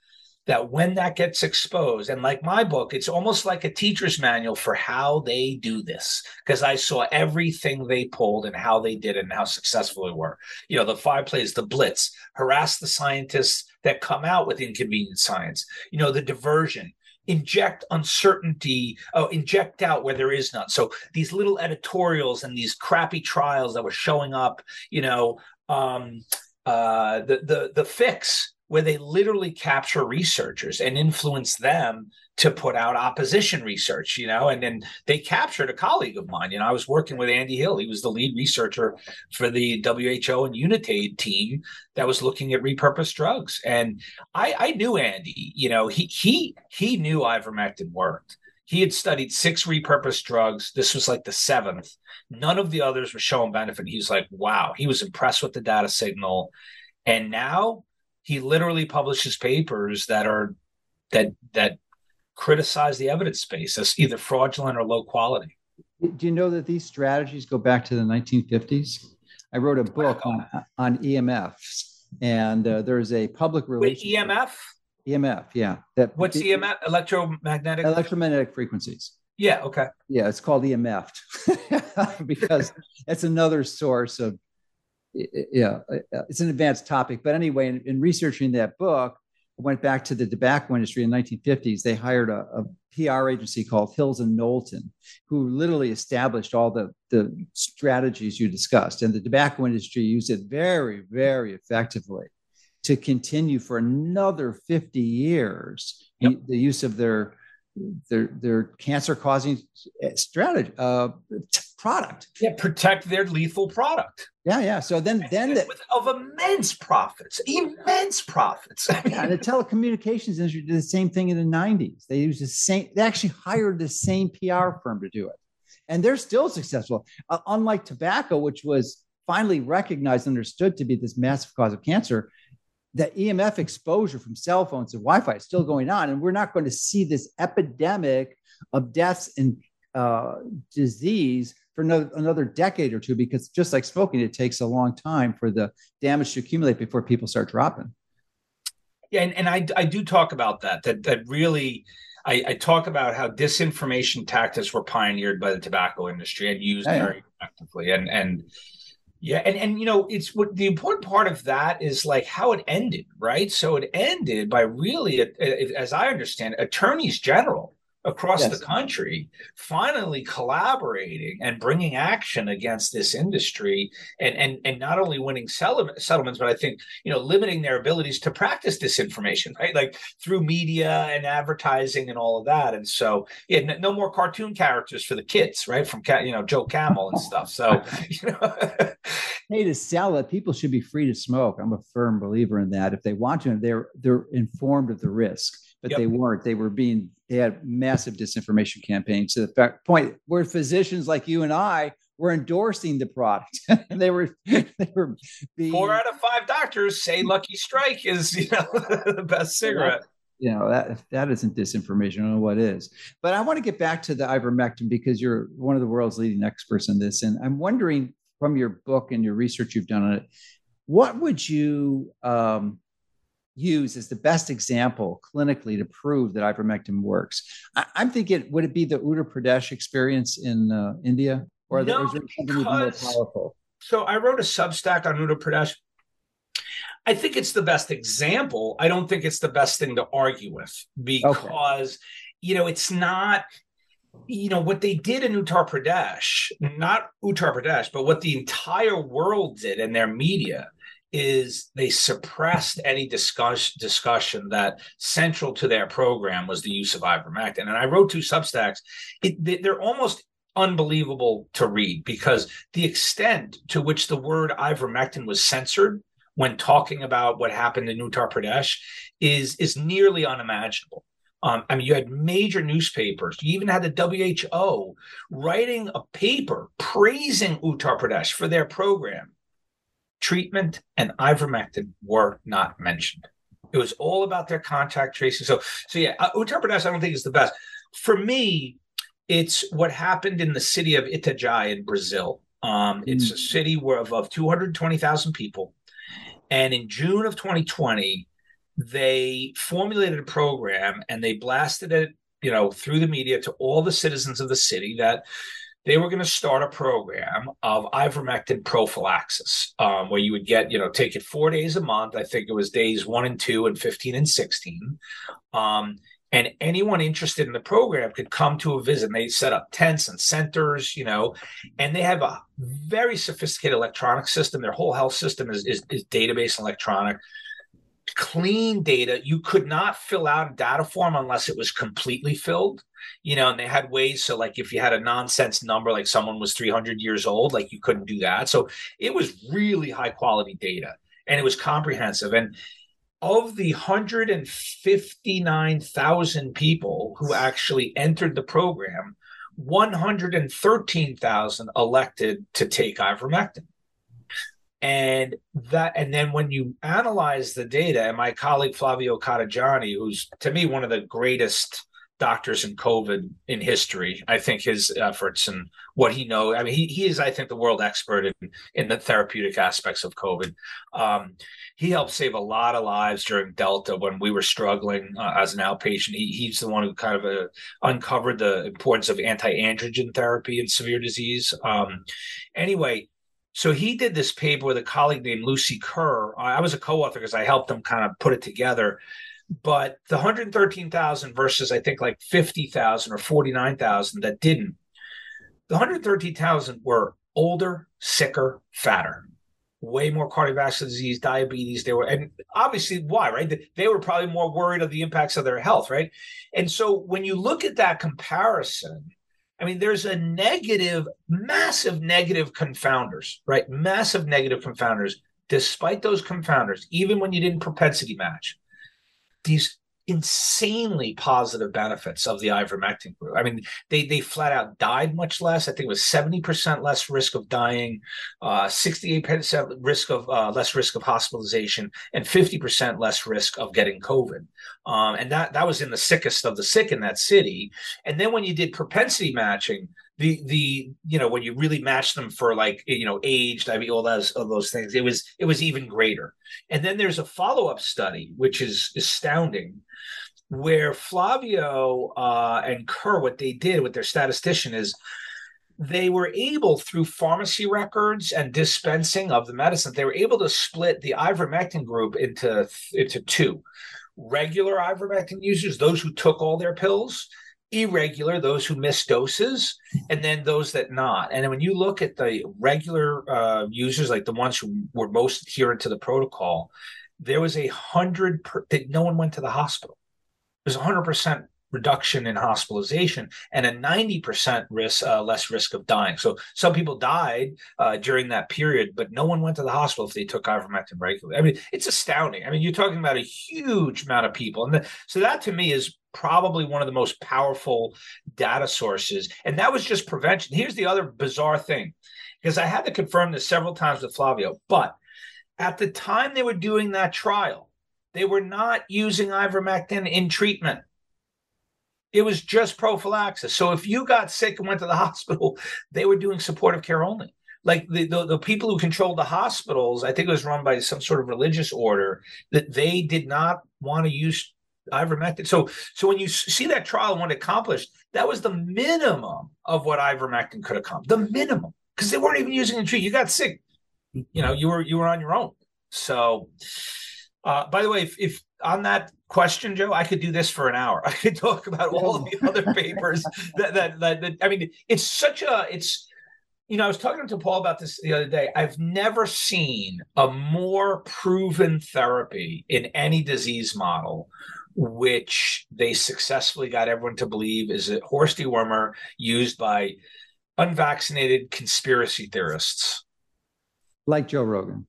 that when that gets exposed, and like my book, it's almost like a teacher's manual for how they do this because I saw everything they pulled and how they did it and how successful they were. You know, the five plays, the blitz, harass the scientists that come out with inconvenient science, you know, the diversion, inject uncertainty, oh, inject out where there is none. So these little editorials and these crappy trials that were showing up, you know, um, uh, the the the fix where they literally capture researchers and influence them to put out opposition research, you know, and then they captured a colleague of mine. You know, I was working with Andy Hill. He was the lead researcher for the WHO and Unitaid team that was looking at repurposed drugs. And I, I knew Andy, you know, he he he knew ivermectin worked. He had studied six repurposed drugs. This was like the seventh. None of the others were showing benefit. He was like, wow, he was impressed with the data signal. And now he literally publishes papers that are that that criticize the evidence base as either fraudulent or low quality. Do you know that these strategies go back to the 1950s? I wrote a book on on EMFs, and uh, there's a public relations. Wait, EMF. EMF, yeah. That what's the, EMF? Electromagnetic. Electromagnetic frequencies. Yeah. Okay. Yeah, it's called EMF because it's another source of yeah, it's an advanced topic. But anyway, in, in, researching that book, I went back to the tobacco industry in the 1950s. They hired a, a, PR agency called Hills and Knowlton, who literally established all the, the strategies you discussed. And the tobacco industry used it very, very effectively to continue for another 50 years yep. the use of their their their cancer causing strategy uh, product. Yeah, protect their lethal product. Yeah, yeah. So then, then the, of immense profits, immense profits. yeah, the telecommunications industry did the same thing in the '90s. They used the same. They actually hired the same PR firm to do it, and they're still successful. Uh, unlike tobacco, which was finally recognized, understood to be this massive cause of cancer, the EMF exposure from cell phones and Wi-Fi is still going on, and we're not going to see this epidemic of deaths and uh, disease for another, another decade or two because just like smoking, it takes a long time for the damage to accumulate before people start dropping. Yeah, and, and I, I do talk about that. That that really, I, I talk about how disinformation tactics were pioneered by the tobacco industry and used yeah, very effectively. And and yeah, and and you know, it's what the important part of that is like how it ended, right? So it ended by really, as I understand, attorneys general across yes. the country finally collaborating and bringing action against this industry and and and not only winning settlements but i think you know limiting their abilities to practice disinformation right? Like through media and advertising and all of that. And so yeah no more cartoon characters for the kids right? From you know joe camel and stuff. So you know. Hey to sell it people should be free to smoke. I'm a firm believer in that. If they want to and they're they're informed of the risk but yep. they weren't. They were being they had massive disinformation campaigns to the fact, point where physicians like you and I were endorsing the product. and they were they were being, four out of five doctors say Lucky Strike is you know the best cigarette. You know that that isn't disinformation. I don't know what is. But I want to get back to the ivermectin because you're one of the world's leading experts in this, and I'm wondering from your book and your research you've done on it, what would you um, use as the best example clinically to prove that ivermectin works. I, am thinking, would it be the Uttar Pradesh experience in uh, India, or no, is there something more powerful? So I wrote a Substack on Uttar Pradesh. I think it's the best example. I don't think it's the best thing to argue with because, okay. you know, it's not you know what they did in Uttar Pradesh, not Uttar Pradesh, but what the entire world did in their media is they suppressed any discuss, discussion that central to their program was the use of ivermectin. And I wrote two Substacks. It, they're almost unbelievable to read because the extent to which the word ivermectin was censored when talking about what happened in Uttar Pradesh is is nearly unimaginable. Um, I mean, you had major newspapers. You even had the WHO writing a paper praising Uttar Pradesh for their program. Treatment and ivermectin were not mentioned. It was all about their contact tracing. So, so yeah, uh, Uttar I don't think is the best. For me, it's what happened in the city of Itajai in Brazil. Um, it's a mm. city where of, of 220,000 people. And in June of 2020, they formulated a program and they blasted it, you know, through the media to all the citizens of the city that they were going to start a program of ivermectin prophylaxis, um, where you would get, you know, take it four days a month. I think it was days one and two and 15 and 16. Um, and anyone interested in the program could come to a visit. And they set up tents and centers, you know, and they have a very sophisticated electronic system. Their whole health system is, is, is database electronic, clean data. You could not fill out a data form unless it was completely filled, you know, and they had ways. So, like, if you had a nonsense number, like someone was 300 years old, like you couldn't do that. So, it was really high quality data and it was comprehensive. And of the 159,000 people who actually entered the program, 113,000 elected to take ivermectin. And that, and then when you analyze the data, and my colleague Flavio Cadegiani, who's to me one of the greatest doctors in COVID in history. I think his efforts and what he knows. I mean, he, he is, I think, the world expert in, in the therapeutic aspects of COVID. Um, he helped save a lot of lives during Delta when we were struggling uh, as an outpatient. He, he's the one who kind of uh, uncovered the importance of anti-androgen therapy in severe disease. Um, anyway, so he did this paper with a colleague named Lucy Kerr. I was a co-author because I helped them kind of put it together but the 113,000 versus I think like 50,000 or 49,000 that didn't, the 113,000 were older, sicker, fatter, way more cardiovascular disease, diabetes. They were, and obviously, why, right? They were probably more worried of the impacts of their health, right? And so when you look at that comparison, I mean, there's a negative, massive negative confounders, right? Massive negative confounders. Despite those confounders, even when you didn't propensity match, these insanely positive benefits of the ivermectin group. I mean, they they flat out died much less. I think it was seventy percent less risk of dying, uh, sixty eight percent risk of uh, less risk of hospitalization, and fifty percent less risk of getting COVID. Um, and that that was in the sickest of the sick in that city. And then when you did propensity matching, the the you know when you really match them for like you know aged i mean all those all those things it was it was even greater and then there's a follow-up study which is astounding where flavio uh, and kerr what they did with their statistician is they were able through pharmacy records and dispensing of the medicine they were able to split the ivermectin group into into two regular ivermectin users those who took all their pills irregular, those who missed doses, and then those that not. And when you look at the regular uh, users, like the ones who were most adherent to the protocol, there was a hundred that no one went to the hospital. Hundred percent reduction in hospitalization and a 90% risk uh, less risk of dying so some people died uh, during that period but no one went to the hospital if they took ivermectin regularly i mean it's astounding i mean you're talking about a huge amount of people and the, so that to me is probably one of the most powerful data sources. And that was just prevention. Here's the other bizarre thing because I had to confirm this several times with Flavio, but at the time they were doing that trial, they were not using ivermectin in treatment. It was just prophylaxis. So if you got sick and went to the hospital, they were doing supportive care only. Like the, the, the people who controlled the hospitals, I think it was run by some sort of religious order, that they did not want to use ivermectin. So, so when you see that trial it accomplished, that was the minimum of what ivermectin could accomplish. The minimum, because they weren't even using the treat. You got sick, you know, you were you were on your own. So, uh, by the way, if, if on that question, Joe, I could do this for an hour. I could talk about all the other papers that, that, that that I mean, it's such a it's you know, I was talking to Paul about this the other day. I've never seen a more proven therapy in any disease model, which they successfully got everyone to believe is a horse dewormer used by unvaccinated conspiracy theorists. Like Joe Rogan.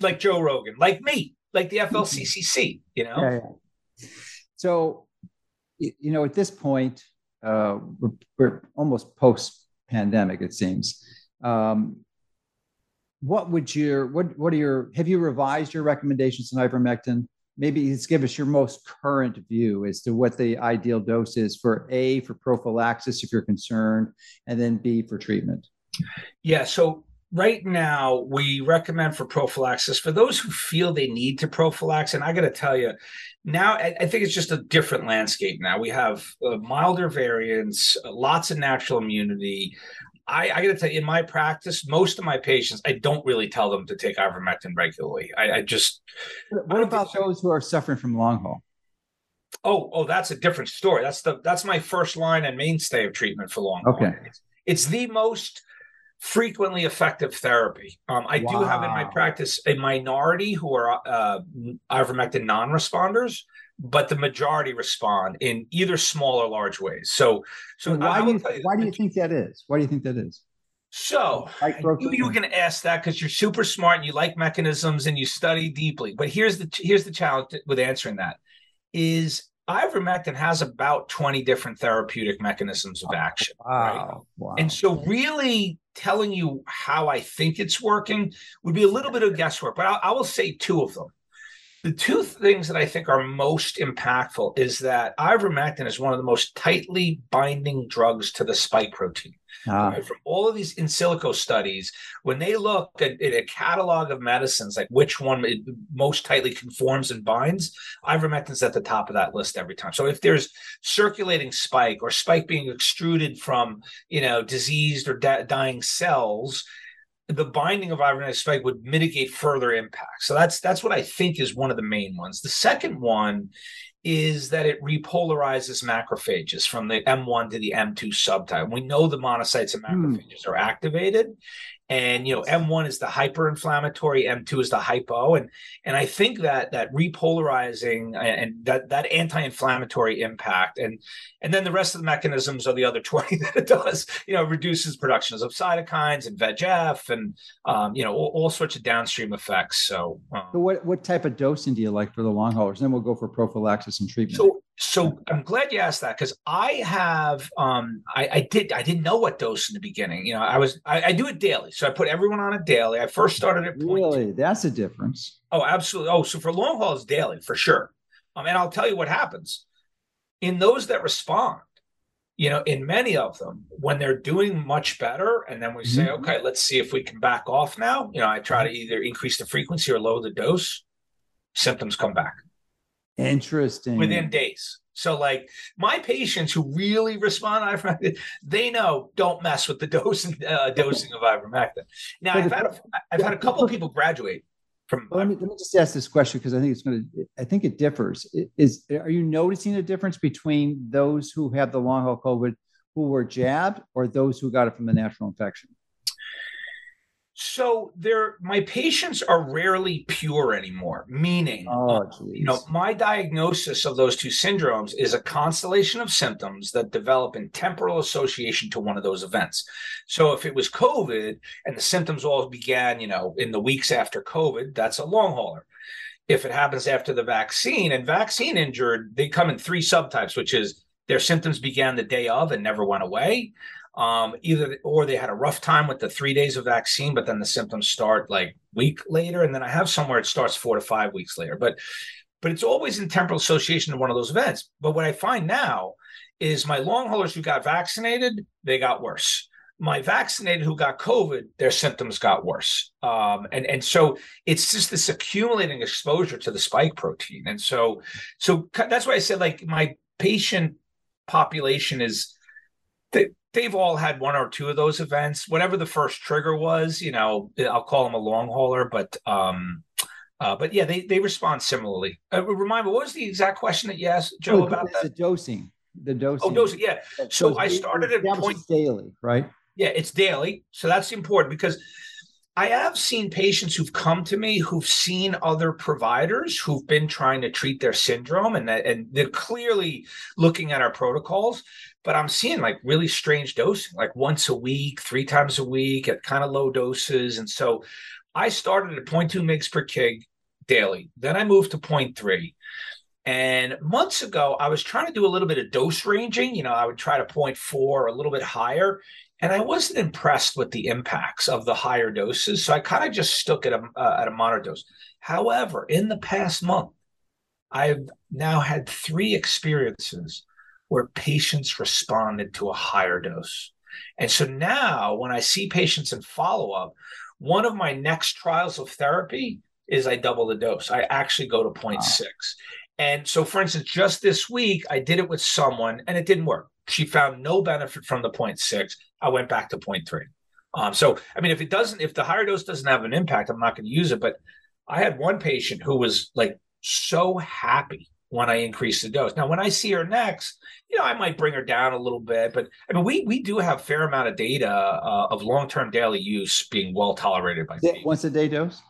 Like Joe Rogan, like me, like the FLCCC, you know? Yeah, yeah. So, you know, at this point, uh, we're, we're almost post pandemic, it seems. Um, what would your what what are your have you revised your recommendations on ivermectin? Maybe just give us your most current view as to what the ideal dose is for A for prophylaxis if you're concerned, and then B for treatment. Yeah, so right now we recommend for prophylaxis for those who feel they need to prophylax and i got to tell you now I, think it's just a different landscape now we have uh, milder variants lots of natural immunity I, I got to tell you, in my practice, most of my patients, I don't really tell them to take ivermectin regularly. I, I just. What about those who are suffering from long haul? Oh, oh, that's a different story. That's the that's my first line and mainstay of treatment for long haul. Okay, it's, it's the most frequently effective therapy. Um, I wow. do have in my practice a minority who are uh, ivermectin non-responders, but the majority respond in either small or large ways. So, so why, do you, you why do you think that is? Why do you think that is? So you, you were going to ask that because you're super smart and you like mechanisms and you study deeply. But here's the here's the challenge with answering that is ivermectin has about 20 different therapeutic mechanisms of action. Wow. Right? wow. And so really telling you how I think it's working would be a little bit of guesswork, but I, I will say two of them. The two things that I think are most impactful is that ivermectin is one of the most tightly binding drugs to the spike protein. Ah. Right? From all of these in silico studies, when they look at, at, a catalog of medicines, like which one most tightly conforms and binds, ivermectin's at the top of that list every time. So if there's circulating spike or spike being extruded from, you know, diseased or da- dying cells, the binding of ivermectin spike would mitigate further impact. So that's that's what I think is one of the main ones. The second one is that it repolarizes macrophages from the M1 to the M2 subtype. We know the monocytes and hmm. macrophages mm. are activated, and you know m1 is the hyper-inflammatory m2 is the hypo. And and i think that that repolarizing and that that anti-inflammatory impact and and then the rest of the mechanisms are the other 20 that it does you know reduces productions of cytokines and vegf and um, you know all, all, sorts of downstream effects. So, um, so what what type of dosing do you like for the long haulers? Then we'll go for prophylaxis and treatment. So so I'm glad you asked that because I have um I, I, did I didn't know what dose in the beginning. You know, I was I, I do it daily. So I put everyone on it daily. I first started at point really that's a difference. Oh, absolutely. Oh, so for long haul it's daily for sure. Um, and I'll tell you what happens. In those that respond, you know, in many of them, when they're doing much better, and then we say, mm-hmm. okay, let's see if we can back off now. You know, I try to either increase the frequency or lower the dose, symptoms come back. Interesting. Within days. So, like my patients who really respond to ivermectin, they know don't mess with the dosing uh, dosing of ivermectin. Now, I've had a, I've had a couple of people graduate from. Let me, let me just ask this question because I think it's going to. I think it differs. Is are you noticing a difference between those who have the long haul COVID who were jabbed or those who got it from the natural infection? So there, my patients are rarely pure anymore. Meaning, oh, uh, you know, my diagnosis of those two syndromes is a constellation of symptoms that develop in temporal association to one of those events. So if it was COVID and the symptoms all began, you know, in the weeks after COVID, that's a long hauler. If it happens after the vaccine and vaccine injured, they come in three subtypes, which is their symptoms began the day of and never went away um, either or they had a rough time with the three days of vaccine, but then the symptoms start like week later, and then I have somewhere it starts four to five weeks later. But but it's always in temporal association to one of those events. But what I find now is my long haulers who got vaccinated, they got worse. My vaccinated who got COVID, their symptoms got worse. Um, and and so it's just this accumulating exposure to the spike protein. And so so that's why I said like my patient population is they've all had one or two of those events. Whatever the first trigger was, you know, I'll call them a long hauler, but um, uh, but yeah, they they respond similarly. Uh, remind me, what was the exact question that you asked Joe oh, about? The dosing, the dosing. Oh, dosing. Yeah. So, so I started at point daily, right? Yeah, it's daily. So that's important because I have seen patients who've come to me who've seen other providers who've been trying to treat their syndrome and that, and they're clearly looking at our protocols, but I'm seeing like really strange dosing, like once a week, three times a week at kind of low doses. And so I started at 0.2 mgs per kg daily. Then I moved to 0.3. And months ago, I was trying to do a little bit of dose ranging. You know, I would try to 0.4 a little bit higher. And I wasn't impressed with the impacts of the higher doses. So I kind of just stuck at a, uh, at a moderate dose. However, in the past month, I've now had three experiences where patients responded to a higher dose. And so now when I see patients in follow up, one of my next trials of therapy is I double the dose. I actually go to 0.6. Wow. And so, for instance, just this week, I did it with someone and it didn't work. She found no benefit from the 0.6. I went back to 0.3. Um, so, I mean, if it doesn't, if the higher dose doesn't have an impact, I'm not going to use it. But I had one patient who was like so happy when I increased the dose. Now, when I see her next, you know, I might bring her down a little bit. But I mean, we we do have fair amount of data uh, of long term daily use being well tolerated by. Once a day dose.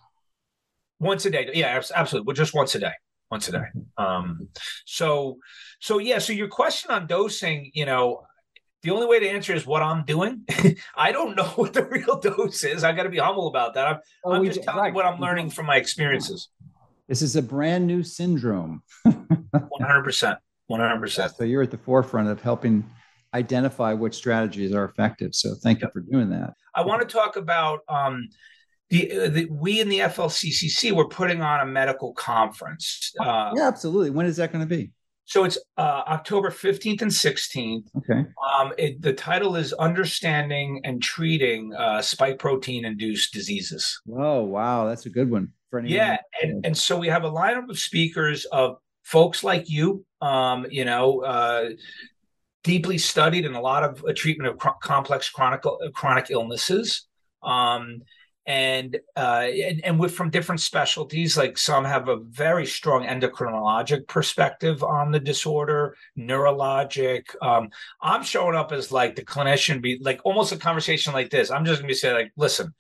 Once a day, yeah, absolutely. Well, just once a day once a day. Um, so, so yeah. So your question on dosing, you know, the only way to answer is what I'm doing. I don't know what the real dose is. I got to be humble about that. I'm, oh, I'm just telling right. what I'm learning from my experiences. This is a brand new syndrome. 100%. 100%. So you're at the forefront of helping identify which strategies are effective. So thank you for doing that. I want to talk about um, the, uh, the, we in the FLCCC we're putting on a medical conference. Uh, yeah, absolutely. When is that going to be? So it's uh, October 15th and 16th. Okay. Um, it, the title is Understanding and Treating uh, Spike Protein Induced Diseases. Oh, wow. That's a good one. For anyone. Yeah. And, and so we have a lineup of speakers of folks like you, um, you know, uh, deeply studied in a lot of uh, treatment of cr- complex chronic, chronic illnesses. Um, and uh, and, and with from different specialties like some have a very strong endocrinologic perspective on the disorder neurologic um, i'm showing up as like the clinician be like almost a conversation like this i'm just gonna be saying like listen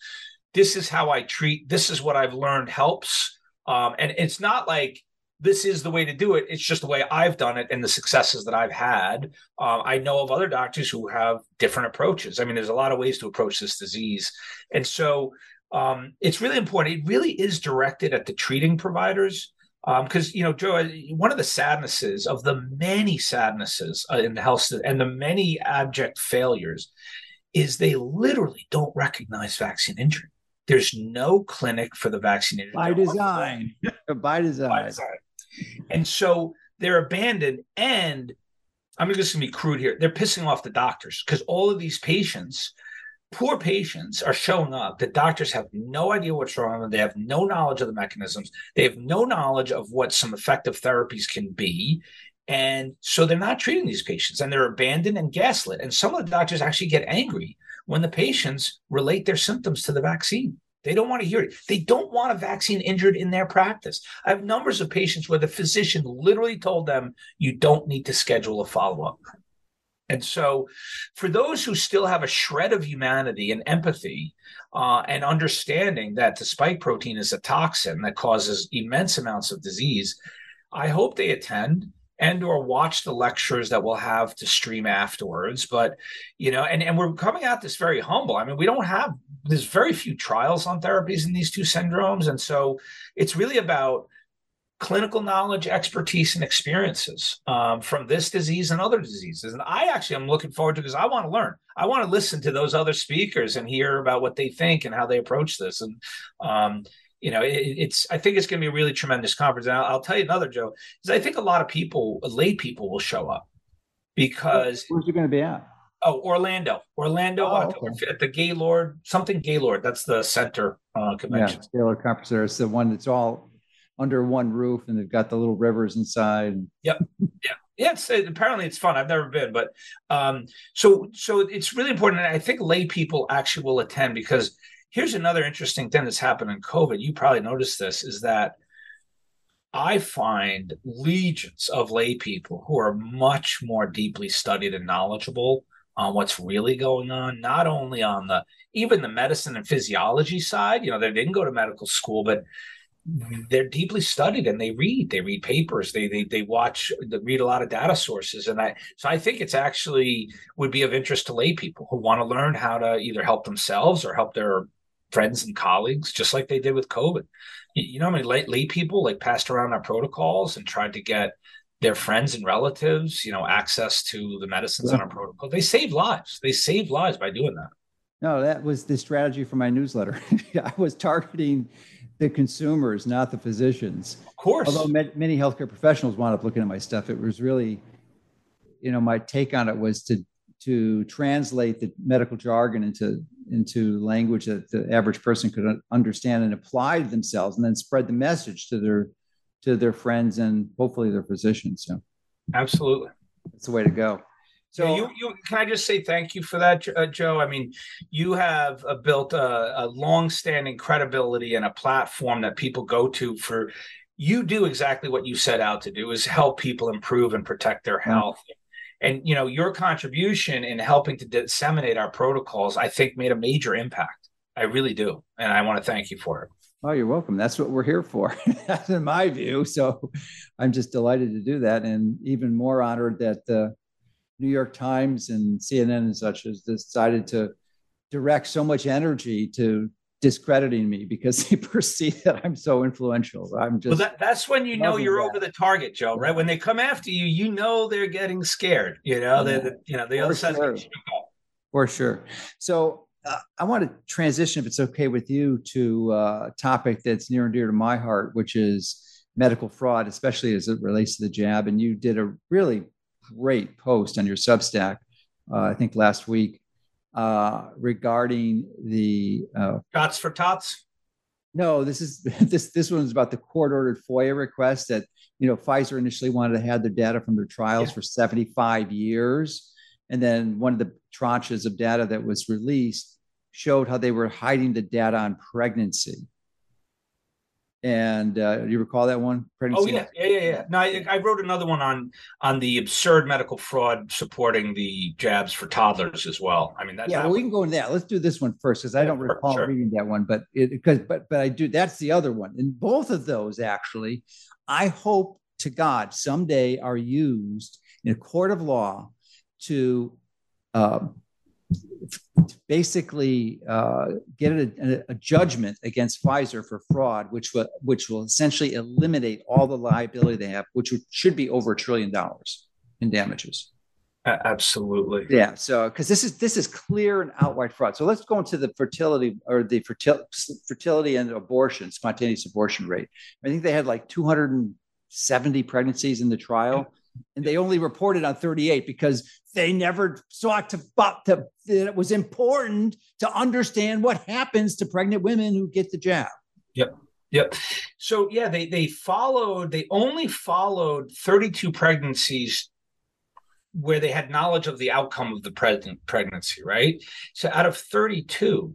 this is how i treat this is what i've learned helps um, and it's not like this is the way to do it. It's just the way I've done it and the successes that I've had. Um, I know of other doctors who have different approaches. I mean, there's a lot of ways to approach this disease. And so um, it's really important. It really is directed at the treating providers because um, you know, Joe, one of the sadnesses of the many sadnesses uh, in the health and the many abject failures is they literally don't recognize vaccine injury. There's no clinic for the vaccine injury by design. by design. By design. And so they're abandoned. And I'm just going to be crude here. They're pissing off the doctors because all of these patients poor patients are showing up that doctors have no idea what's wrong with them. They have no knowledge of the mechanisms. They have no knowledge of what some effective therapies can be. And so they're not treating these patients and they're abandoned and gaslit. And some of the doctors actually get angry when the patients relate their symptoms to the vaccine. They don't want to hear it. They don't want a vaccine injured in their practice. I have numbers of patients where the physician literally told them, you don't need to schedule a follow up. And so, for those who still have a shred of humanity and empathy uh, and understanding that the spike protein is a toxin that causes immense amounts of disease, I hope they attend and or watch the lectures that we'll have to stream afterwards. But you know and, and we're coming at this very humble. I mean we don't have there's very few trials on therapies in these two syndromes. And so it's really about clinical knowledge, expertise, and experiences um, from this disease and other diseases. And I actually am looking forward to because I want to learn. I want to listen to those other speakers and hear about what they think and how they approach this. And um, you know, it, it's I think it's going to be a really tremendous conference. And I'll, I'll, tell you another, Joe, is I think a lot of people, lay people, will show up because where's it going to be at? Oh, Orlando, Orlando oh, okay. at the Gaylord, something Gaylord. That's the center uh, convention. Yeah, Gaylord conference. It's the one that's all under one roof and they've got the little rivers inside. Yep. Yeah. Yeah, it's apparently it's fun. I've never been, but um, so so it's really important. And I think lay people actually will attend because here's another interesting thing that's happened in COVID. You probably noticed this is that I find legions of lay people who are much more deeply studied and knowledgeable on what's really going on, not only on the even the medicine and physiology side. You know, they didn't go to medical school, but they're deeply studied and they read they read papers they they, they watch they read a lot of data sources. And i so i think it's actually would be of interest to lay people who want to learn how to either help themselves or help their friends and colleagues just like they did with covid. You, you know how many lay, lay people like passed around our protocols and tried to get their friends and relatives you know access to the medicines yeah. on our protocol? They save lives. They save lives by doing that. No that was the strategy for my newsletter. I was targeting the consumers, not the physicians. Of course. Although many healthcare professionals wound up looking at my stuff, it was really, you know, my take on it was to to translate the medical jargon into into language that the average person could understand and apply to themselves, and then spread the message to their to their friends and hopefully their physicians. So, absolutely, that's the way to go. So you, you can I just say thank you for that, uh, Joe. I mean, you have uh, built a, a long-standing credibility and a platform that people go to for. You do exactly what you set out to do: is help people improve and protect their health. Mm-hmm. And you know, your contribution in helping to disseminate our protocols, I think, made a major impact. I really do, and I want to thank you for it. Oh, you're welcome. That's what we're here for. That's in my view. So, I'm just delighted to do that, and even more honored that. Uh, New York Times and CNN and such has decided to direct so much energy to discrediting me because they perceive that I'm so influential. I'm just well, that, that's when you know you're that. over the target, Joe. Right when they come after you, you know they're getting scared. You know, yeah. the, you know the For other side. Sure. For sure. So uh, I want to transition, if it's okay with you, to uh, a topic that's near and dear to my heart, which is medical fraud, especially as it relates to the jab. And you did a really great post on your Substack, uh, I think last week, uh, regarding the uh, shots for tots. No, this is this this one is about the court ordered FOIA request that you know Pfizer initially wanted to have their data from their trials yeah. for 75 years, and then one of the tranches of data that was released showed how they were hiding the data on pregnancy. And uh, you recall that one? Pregnancy? Oh yeah, yeah, yeah, yeah. No, I, I, wrote another one on on the absurd medical fraud supporting the jabs for toddlers as well. I mean, that, yeah, that well, we can go into that. Let's do this one first because I don't recall sure. reading that one, but because but but I do. That's the other one, and both of those actually, I hope to God someday are used in a court of law to. Um, basically uh, get a, a, judgment against Pfizer for fraud, which will which will essentially eliminate all the liability they have, which should be over a trillion dollars in damages. Absolutely. Yeah. So, because this is this is clear and outright fraud. So let's go into the fertility or the fertil- fertility and abortion, spontaneous abortion rate. I think they had like 270 pregnancies in the trial and they only reported on 38 because they never sought to, to that it was important to understand what happens to pregnant women who get the jab. Yep. Yep. So yeah, they they followed. They only followed 32 pregnancies where they had knowledge of the outcome of the pregnant pregnancy. Right. So out of 32,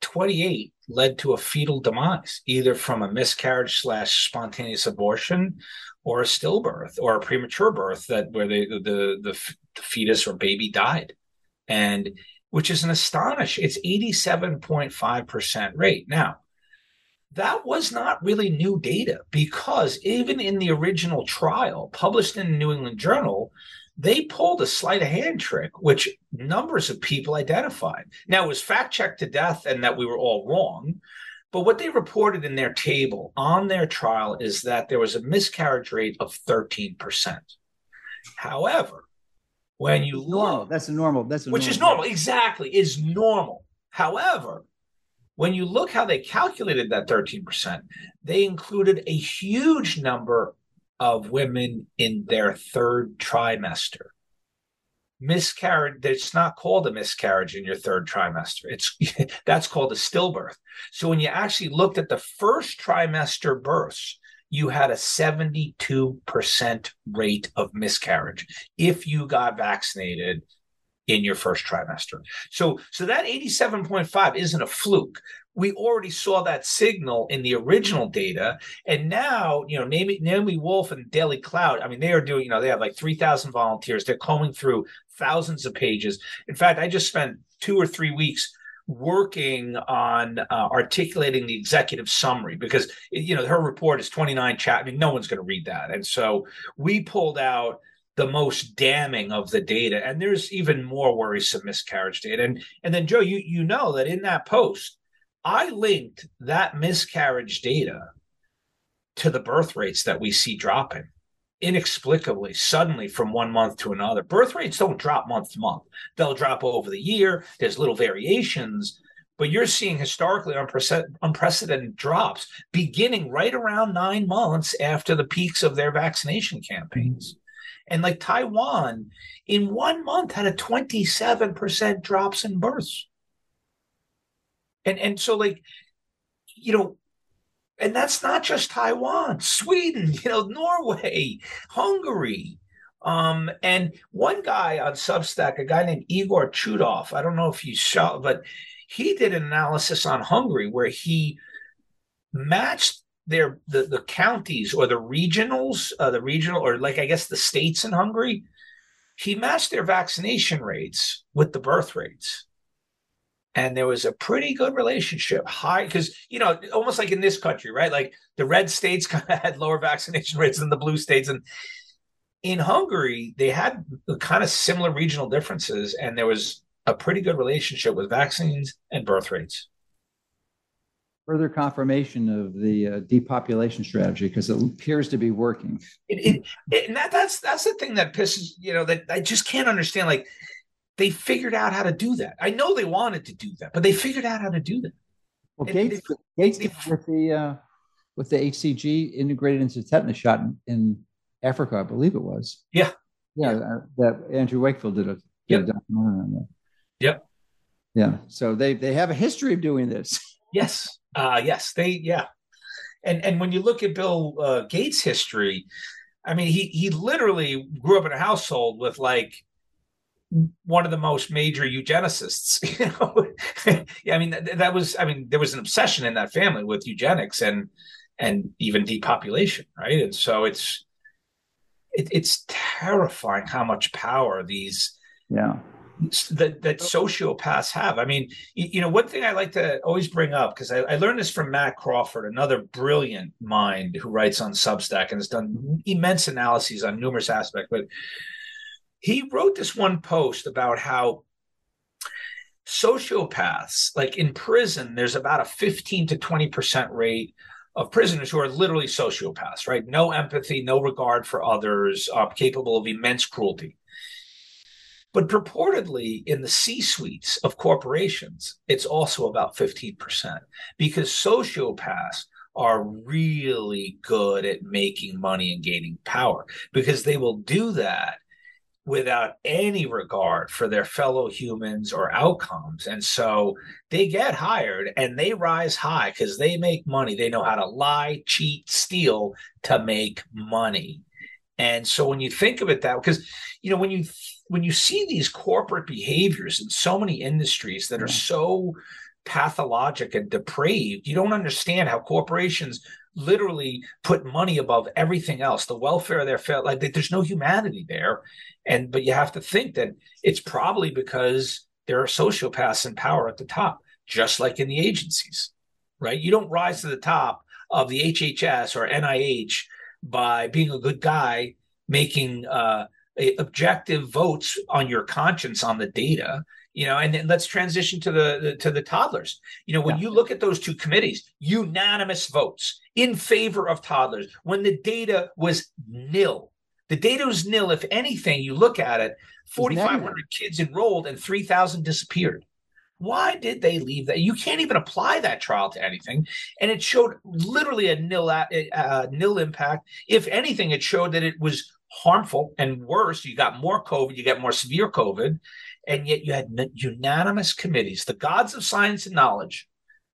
28 led to a fetal demise, either from a miscarriage slash spontaneous abortion or a stillbirth or a premature birth that where they, the, the, the fetus or baby died. And which is an astonishing, it's 87.5% rate. Now, that was not really new data because even in the original trial published in the New England Journal, they pulled a sleight of hand trick, which numbers of people identified. Now, it was fact checked to death and that we were all wrong. But what they reported in their table on their trial is that there was a miscarriage rate of 13%. However, when you normal, that's a normal, that's a which normal. is normal, exactly, is normal. However, when you look how they calculated that 13%, they included a huge number of women in their third trimester. Miscarriage it's not called a miscarriage in your third trimester. It's that's called a stillbirth. So when you actually looked at the first trimester births you had a 72% rate of miscarriage if you got vaccinated in your first trimester. So so that 87.5 isn't a fluke we already saw that signal in the original data. And now, you know, Naomi, Naomi Wolf and DailyClout, I mean, they are doing, you know, they have like 3,000 volunteers. They're combing through thousands of pages. In fact, I just spent two or three weeks working on uh, articulating the executive summary because you know her report is 29 chat. I mean, no one's going to read that, and so we pulled out the most damning of the data, and there's even more worrisome miscarriage data. And and then Joe, you you know that in that post, I linked that miscarriage data to the birth rates that we see dropping inexplicably suddenly from one month to another. Birth rates don't drop month to month. They'll drop over the year. There's little variations, but you're seeing historically unprecedented drops beginning right around 9 months after the peaks of their vaccination campaigns. And like Taiwan in 1 month had a 27% drops in births. And and so like you know and that's not just Taiwan, Sweden, you know, Norway, Hungary. Um, and one guy on Substack, a guy named Igor Chudov, I don't know if you saw, but he did an analysis on Hungary where he matched their the, the counties or the regionals, uh, the regional or like I guess the states in Hungary. He matched their vaccination rates with the birth rates and there was a pretty good relationship. High because you know almost like in this country right? Like the red states kind of had lower vaccination rates than the blue states and in hungary they had kind of similar regional differences and there was a pretty good relationship with vaccines and birth rates. Further confirmation of the uh, depopulation strategy because it appears to be working. It, it, it, and that, that's that's the thing that pisses you know that i just can't understand like they figured out how to do that. I know they wanted to do that, but they figured out how to do that. Well, and Gates, they, Gates they, with the uh, with the HCG integrated into tetanus shot in, in, Africa, I believe it was. Yeah, yeah. Uh, that Andrew Wakefield did a, did yep. a documentary on that. Yep. Yeah. So they they have a history of doing this. Yes. Uh, yes. They yeah. And and when you look at Bill uh, Gates' history, I mean, he he literally grew up in a household with like one of the most major eugenicists. You know, yeah, I mean that, that, was. I mean, there was an obsession in that family with eugenics and and even depopulation, right? And so it's it, it's terrifying how much power these yeah that that sociopaths have. I mean, you, you know, one thing I like to always bring up because I, I, learned this from Matt Crawford, another brilliant mind who writes on Substack and has done mm-hmm. immense analyses on numerous aspects, but he wrote this one post about how sociopaths, like in prison, there's about a 15 to 20% rate of prisoners who are literally sociopaths, right? No empathy, no regard for others, uh, capable of immense cruelty. But purportedly, in the C suites of corporations, it's also about 15% because sociopaths are really good at making money and gaining power because they will do that without any regard for their fellow humans or outcomes. And so they get hired and they rise high because they make money. They know how to lie, cheat, steal to make money. And so when you think of it that because you know when you when you see these corporate behaviors in so many industries that are so pathologic and depraved, you don't understand how corporations literally put money above everything else. The welfare of their fellow like there's no humanity there. And but you have to think that it's probably because there are sociopaths in power at the top, just like in the agencies, right? You don't rise to the top of the HHS or NIH by being a good guy, making uh, objective votes on your conscience on the data you know and then let's transition to the, to the toddlers you know when yeah. you look at those two committees unanimous votes in favor of toddlers when the data was nil the data was nil. If anything, you look at it, 4,500 kids enrolled and 3,000 disappeared. Why did they leave that? You can't even apply that trial to anything. And it showed literally a nil, uh, uh, nil impact. If anything, it showed that it was harmful and worse. You got more COVID, you got more severe COVID. And yet you had unanimous committees, the gods of science and knowledge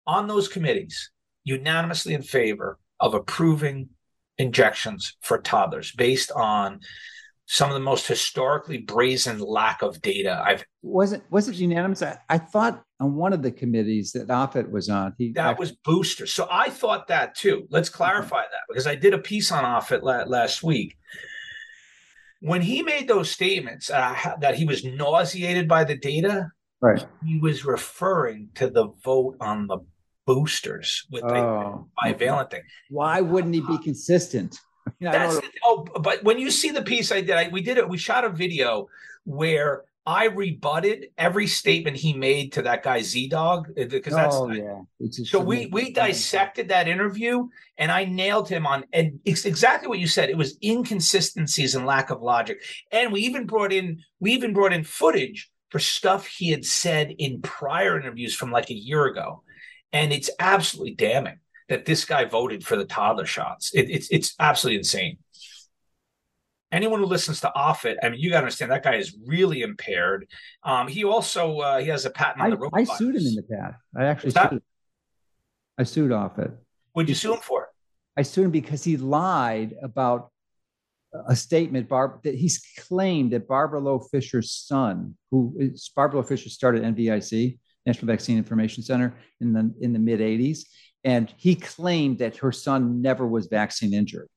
on those committees, unanimously in favor of approving injections for toddlers based on some of the most historically brazen lack of data I've wasn't was it unanimous? I, I thought on one of the committees that Offit was on, he that was booster. So I thought that too. Let's clarify that because I did a piece on Offit la- last week. When he made those statements uh, that he was nauseated by the data, right? He was referring to the vote on the boosters with oh. the bivalent thing. Why wouldn't he be consistent? That's oh, but when you see the piece I did, I, we did it. We shot a video where I rebutted every statement he made to that guy ZDogg because uh, that's oh, yeah. so we we dissected that interview and I nailed him on and it's exactly what you said. It was inconsistencies and lack of logic, and we even brought in we even brought in footage for stuff he had said in prior interviews from like a year ago, and it's absolutely damning that this guy voted for the toddler shots. It, it's it's absolutely insane anyone who listens to Offit, I mean, you got to understand that guy is really impaired. Um, he also uh, he has a patent on I, the robot. I sued him in the past. I actually sued. I sued Offit. What'd you sue him for? I sued him because he lied about a statement Barb that he's claimed that Barbara Loe Fisher's son, who is Barbara Loe Fisher started NVIC, National Vaccine Information Center, in the in the mid 80s. And he claimed that her son never was vaccine injured,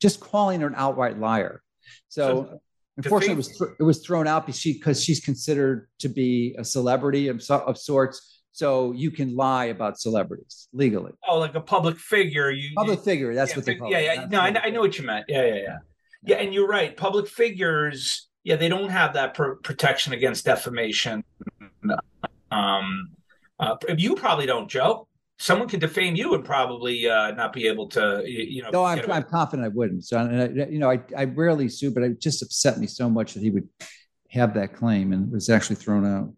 just calling her an outright liar. So, so unfortunately, it was, th- it was thrown out because, she, because she's considered to be a celebrity of, of sorts. So you can lie about celebrities legally. Oh, like a public figure. You public you, figure. That's yeah, what they call yeah, it. Yeah, No, I, I, know what you meant. Yeah, yeah, yeah, yeah. And you're right. Public figures. Yeah, they don't have that pr- protection against defamation. Um, uh, you probably don't, Joe someone could defame you and probably uh, not be able to, you know. No, I'm, I'm confident I wouldn't. So, I, you know, I, I rarely sue, but it just upset me so much that he would have that claim and was actually thrown out.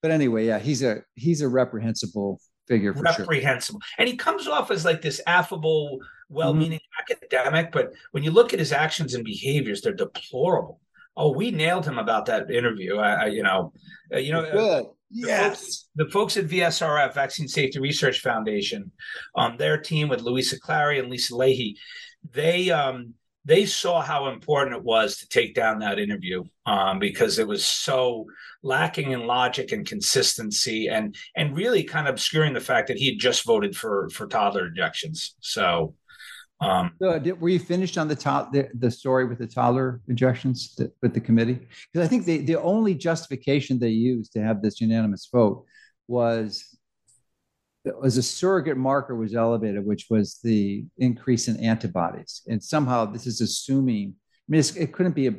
But anyway, yeah, he's a he's a reprehensible figure for reprehensible, sure. and he comes off as like this affable, well-meaning mm-hmm. academic, but when you look at his actions and behaviors, they're deplorable. Oh, we nailed him about that interview. I, I you know, uh, you know, uh, good. The yes. Folks, the folks at VSRF, Vaccine Safety Research Foundation, um, their team with Louisa Clary and Lisa Leahy, they um, they saw how important it was to take down that interview um, because it was so lacking in logic and consistency and and really kind of obscuring the fact that he had just voted for for toddler injections. So um, so did, were you finished on the top the, the story with the toddler injections that, with the committee? Because I think the, the only justification they used to have this unanimous vote was was a surrogate marker was elevated, which was the increase in antibodies. And somehow this is assuming. I mean, it couldn't be a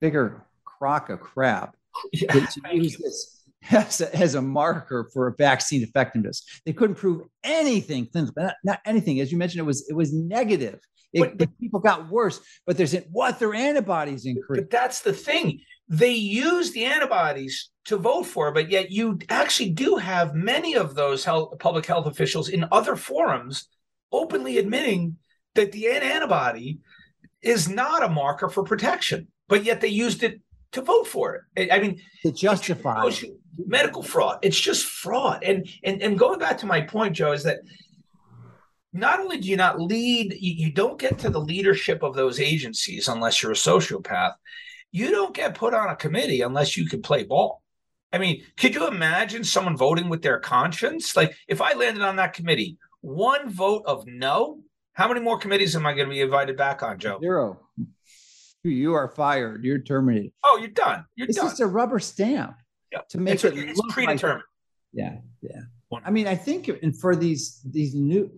bigger crock of crap yeah, to use this as a, as a marker for vaccine effectiveness. They couldn't prove anything, not, not anything. As you mentioned, it was it was negative. It, but, but, people got worse, but there's what their antibodies increased. But that's the thing. They use the antibodies to vote for, but yet you actually do have many of those health, public health officials in other forums openly admitting that the antibody is not a marker for protection, but yet they used it to vote for it. I mean, to justify medical fraud. It's just fraud. And and and going back to my point, Joe, is that not only do you not lead, you, you don't get to the leadership of those agencies unless you're a sociopath. You don't get put on a committee unless you can play ball. I mean, could you imagine someone voting with their conscience? Like, if I landed on that committee, one vote of no, how many more committees am I going to be invited back on, Joe? Zero. You are fired. You're terminated. Oh, you're done. You're it's done. just a rubber stamp yep. to make it's, it it's predetermined. Like, yeah, yeah. Wonderful. I mean, I think, and for these these new,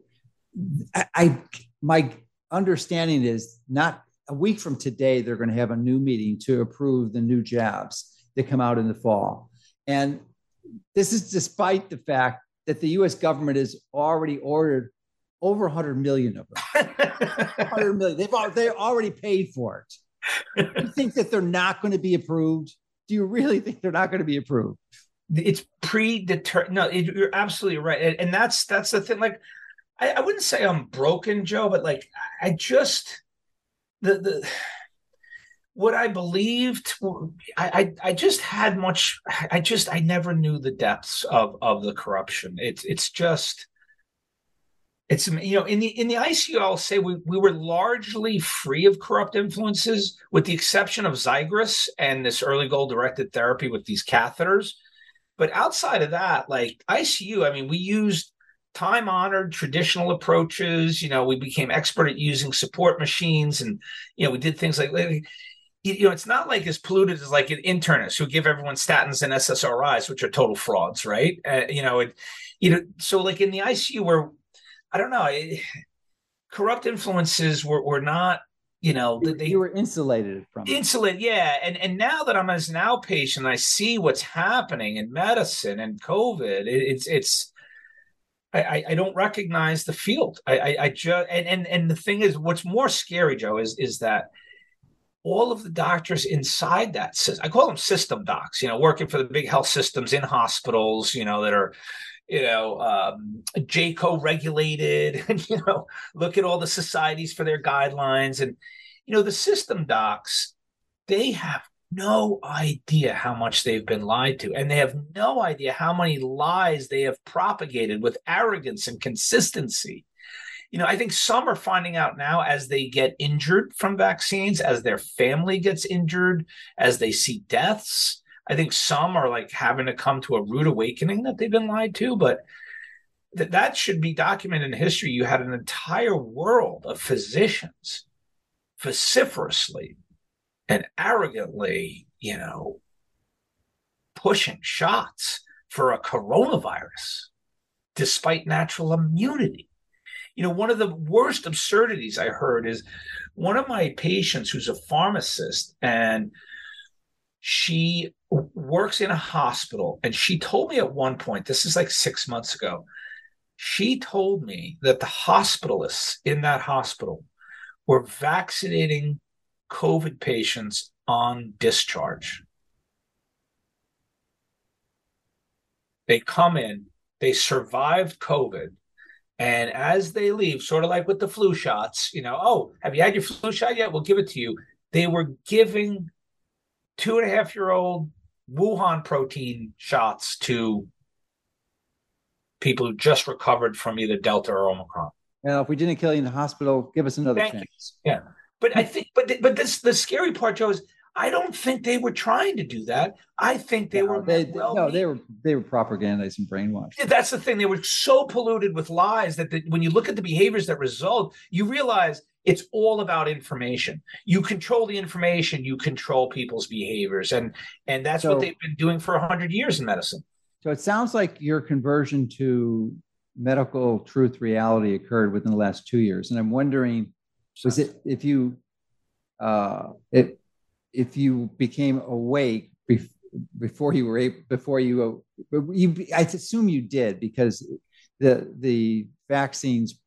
I, I my understanding is not a week from today they're going to have a new meeting to approve the new jabs that come out in the fall, and this is despite the fact that the U.S. government has already ordered over 100 million of them. 100 million. They've they already paid for it you think that they're not going to be approved? Do you really think they're not going to be approved? It's predetermined. No, it, you're absolutely right, and, and, that's that's the thing. Like, I, I wouldn't say I'm broken, Joe, but like, I just the the what I believed, I, I, I just had much. I just I never knew the depths of of the corruption. It's it's just it's you know in the in the ICU I'll say we we were largely free of corrupt influences with the exception of Xigris and this early goal directed therapy with these catheters. But outside of that, like ICU, I mean, we used time honored traditional approaches. You know, we became expert at using support machines, and you know, we did things like you know, it's not like as polluted as like an internist who give everyone statins and SSRIs, which are total frauds, right? Uh, you know, it, you know, so like in the ICU where I don't know, it, corrupt influences were, were not, you know, they you were insulated from insulated, yeah. And and now that I'm as an outpatient, I see what's happening in medicine and COVID. It, it's it's I, I don't recognize the field. I, I, I just and, and and the thing is, what's more scary, Joe, is is that all of the doctors inside that system, I call them system docs, you know, working for the big health systems in hospitals, you know, that are, you know, um, JCAHO regulated, and, you know, look at all the societies for their guidelines. And, you know, the system docs, they have no idea how much they've been lied to. And they have no idea how many lies they have propagated with arrogance and consistency you know, I think some are finding out now as they get injured from vaccines, as their family gets injured, as they see deaths. I think some are like having to come to a rude awakening that they've been lied to, but that that should be documented in history. You had an entire world of physicians vociferously and arrogantly, you know, pushing shots for a coronavirus despite natural immunity you know, one of the worst absurdities I heard is one of my patients who's a pharmacist and she works in a hospital. And she told me at one point, this is like six months ago, she told me that the hospitalists in that hospital were vaccinating COVID patients on discharge. They come in, they survived COVID, and as they leave, sort of like with the flu shots, you know, oh, have you had your flu shot yet? We'll give it to you. They were giving two and a half year old Wuhan protein shots to people who just recovered from either Delta or Omicron. Now, if we didn't kill you in the hospital, give us another Thank chance. You. Yeah. But I think, but but this the scary part, Joe, is I don't think they were trying to do that. I think they no, were they, well no, they were they were propagandizing brainwashed. That's the thing. They were so polluted with lies that the, when you look at the behaviors that result, you realize it's all about information. You control the information, you control people's behaviors, and and that's so, what they've been doing for hundred years in medicine. So it sounds like your conversion to medical truth reality occurred within the last two years, and I'm wondering, was it if you uh, it if you became awake before you were able, before you, you, I assume you did because the the vaccines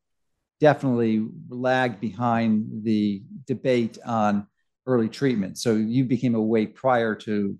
definitely lagged behind the debate on early treatment. So you became awake prior to,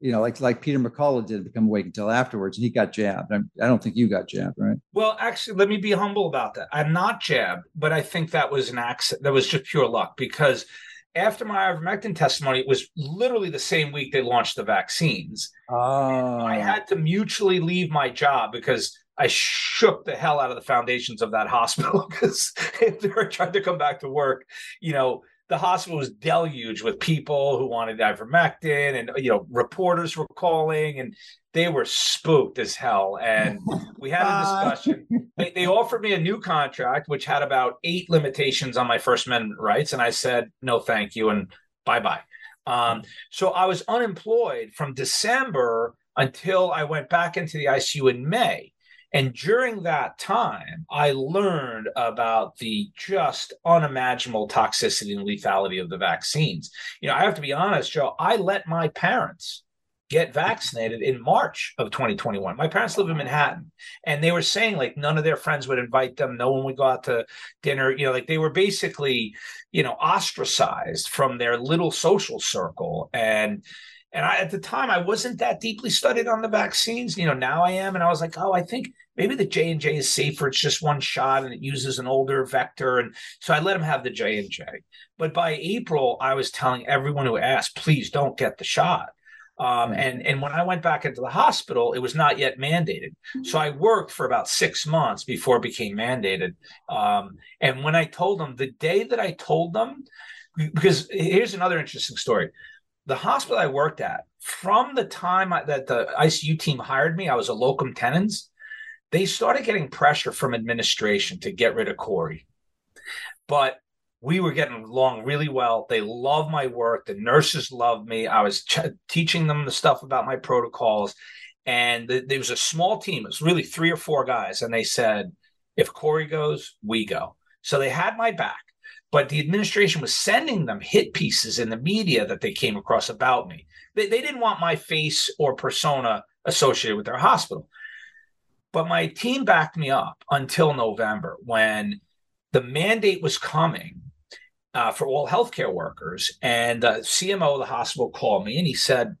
you know, like like Peter McCullough did become awake until afterwards, and he got jabbed. I do not think you got jabbed, right? Well, actually, let me be humble about that. I'm not jabbed, but I think that was an accident. That was just pure luck because after my ivermectin testimony, it was literally the same week they launched the vaccines. Oh. I had to mutually leave my job because I shook the hell out of the foundations of that hospital because if they were trying to come back to work, you know, the hospital was deluged with people who wanted ivermectin and you know reporters were calling and they were spooked as hell. And we had a discussion. They, they, offered me a new contract which had about eight limitations on my first amendment rights. And i said no thank you and bye bye um, so i was unemployed from december until i went back into the icu in may and during that time, I learned about the just unimaginable toxicity and lethality of the vaccines. You know, I have to be honest, Joe, I let my parents get vaccinated in March of 2021. My parents live in Manhattan and they were saying like none of their friends would invite them. No one would go out to dinner. You know, like they were basically, you know, ostracized from their little social circle. And and I, at the time, I wasn't that deeply studied on the vaccines. You know, now I am, and I was like, oh, I think maybe the J and J is safer. It's just one shot, and it uses an older vector, and so I let him have the J and J. But by April, I was telling everyone who asked, please don't get the shot. Um, and and when I went back into the hospital, it was not yet mandated. So I worked for about six months before it became mandated. Um, and when I told them, the day that I told them, because here's another interesting story the hospital I worked at, from the time I, that the ICU team hired me, I was a locum tenens. they started getting pressure from administration to get rid of Kory. But we were getting along really well. They love my work. The nurses loved me. I was ch- teaching them the stuff about my protocols. And th- there was a small team. It was really three or four guys. And they said, if Kory goes, we go. So they had my back. But the administration was sending them hit pieces in the media that they came across about me. They, they didn't want my face or persona associated with their hospital. But my team backed me up until November when the mandate was coming uh, for all healthcare workers. And the CMO of the hospital called me and he said,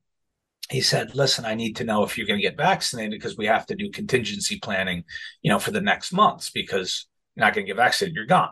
he said, listen, I need to know if you're going to get vaccinated because we have to do contingency planning, you know, for the next months because you're not going to get vaccinated, you're gone.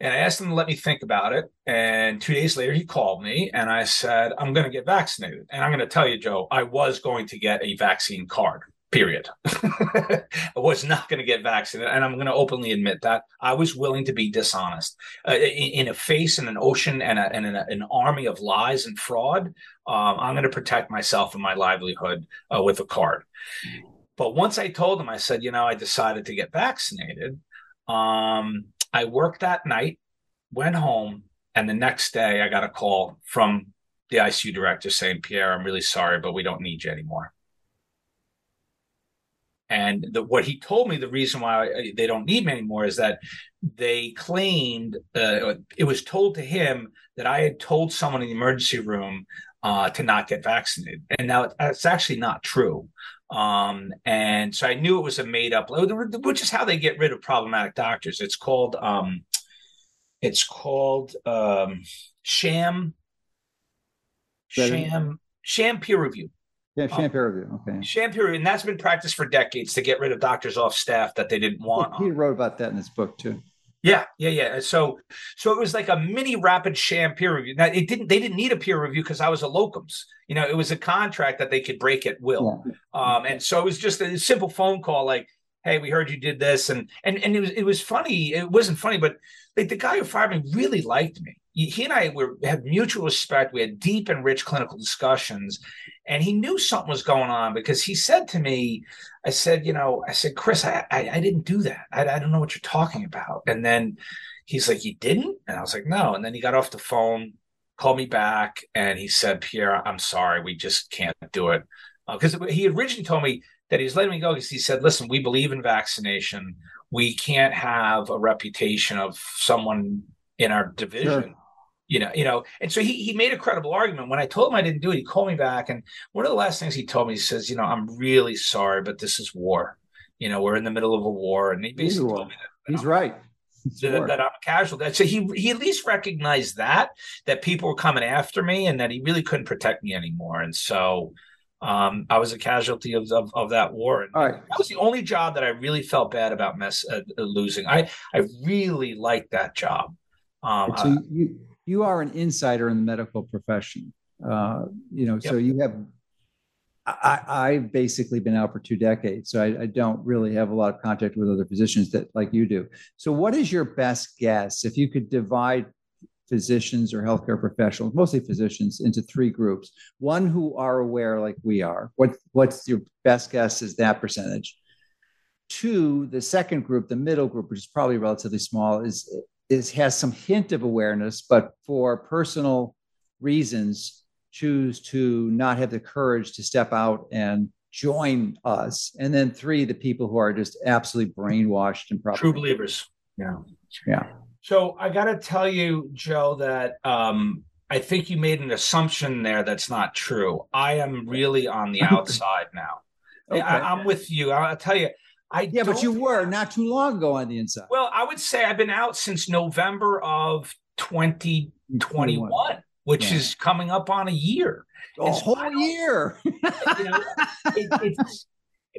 And I asked him to let me think about it. And two days later, he called me and I said, I'm going to get vaccinated. And I'm going to tell you, Joe, I was going to get a vaccine card period. I was not going to get vaccinated. And I'm going to openly admit that I was willing to be dishonest. Uh, in, in, a face and an ocean and, a, and an, an, army of lies and fraud, um, I'm going to protect myself and my livelihood uh, with a card. But once I told him, I said, you know, I decided to get vaccinated. Um, I worked that night, went home, and the next day I got a call from the ICU director saying, Pierre, I'm really sorry, but we don't need you anymore. And the, what he told me, the reason why they don't need me anymore is that they claimed uh, it was told to him that I had told someone in the emergency room uh, to not get vaccinated, and now it's actually not true. Um, and so I knew it was a made up, which is how they get rid of problematic doctors. It's called, um, it's called um, sham, sham, sham peer review. Yeah, sham peer review. Okay. Sham peer review, and that's been practiced for decades to get rid of doctors off staff that they didn't want. Well, he wrote about that in his book too. Yeah, yeah, yeah. So, so it was like a mini rapid sham peer review. Now, it didn't. They didn't need a peer review because I was a locums. You know, it was a contract that they could break at will. Yeah. Um, and so it was just a simple phone call, like, "Hey, we heard you did this," and and and it was it was funny. It wasn't funny, but like the guy who fired me really liked me. He and I were had mutual respect. We had deep and rich clinical discussions, and he knew something was going on because he said to me, I said, you know, I said, Chris, I, I, I didn't do that. I, I don't know what you're talking about. And then he's like, you didn't? And I was like, no. And then he got off the phone, called me back, and he said, Pierre, I'm sorry. We just can't do it. Because uh, he originally told me that he was letting me go because he said, listen, we believe in vaccination. We can't have a reputation of someone in our division. Sure you know, you know, and so he he made a credible argument. When I told him I didn't do it, he called me back, and one of the last things he told me, he says, you know, I'm really sorry, but this is war. You know, we're in the middle of a war, and he basically told me that. He's right. That, that, I'm a casualty. So he he at least recognized that that people were coming after me, and that he really couldn't protect me anymore. And so um, I was a casualty of, of, of that war. And right. That was the only job that I really felt bad about mess uh, losing. I I really liked that job. Um, so you you are an insider in the medical profession. Uh, you know, yep. so you have. I, I've basically been out for two decades, so I, I, don't really have a lot of contact with other physicians that like you do. So, what is your best guess if you could divide physicians or healthcare professionals, mostly physicians, into three groups? One who are aware, like we are. What What's your best guess is that percentage? Two, the second group, the middle group, which is probably relatively small, is is has some hint of awareness, but for personal reasons choose to not have the courage to step out and join us. And then three, the people who are just absolutely brainwashed and probably true believers. Yeah. Yeah. So I got to tell you, Joe, that um, I think you made an assumption there that's not true. I am really on the outside now. okay. I, I'm with you. I'll tell you, I yeah, but you were not too long ago on the inside. Well, I would say I've been out since November of 2021, which yeah. is coming up on a year. A whole year. you know, it, it's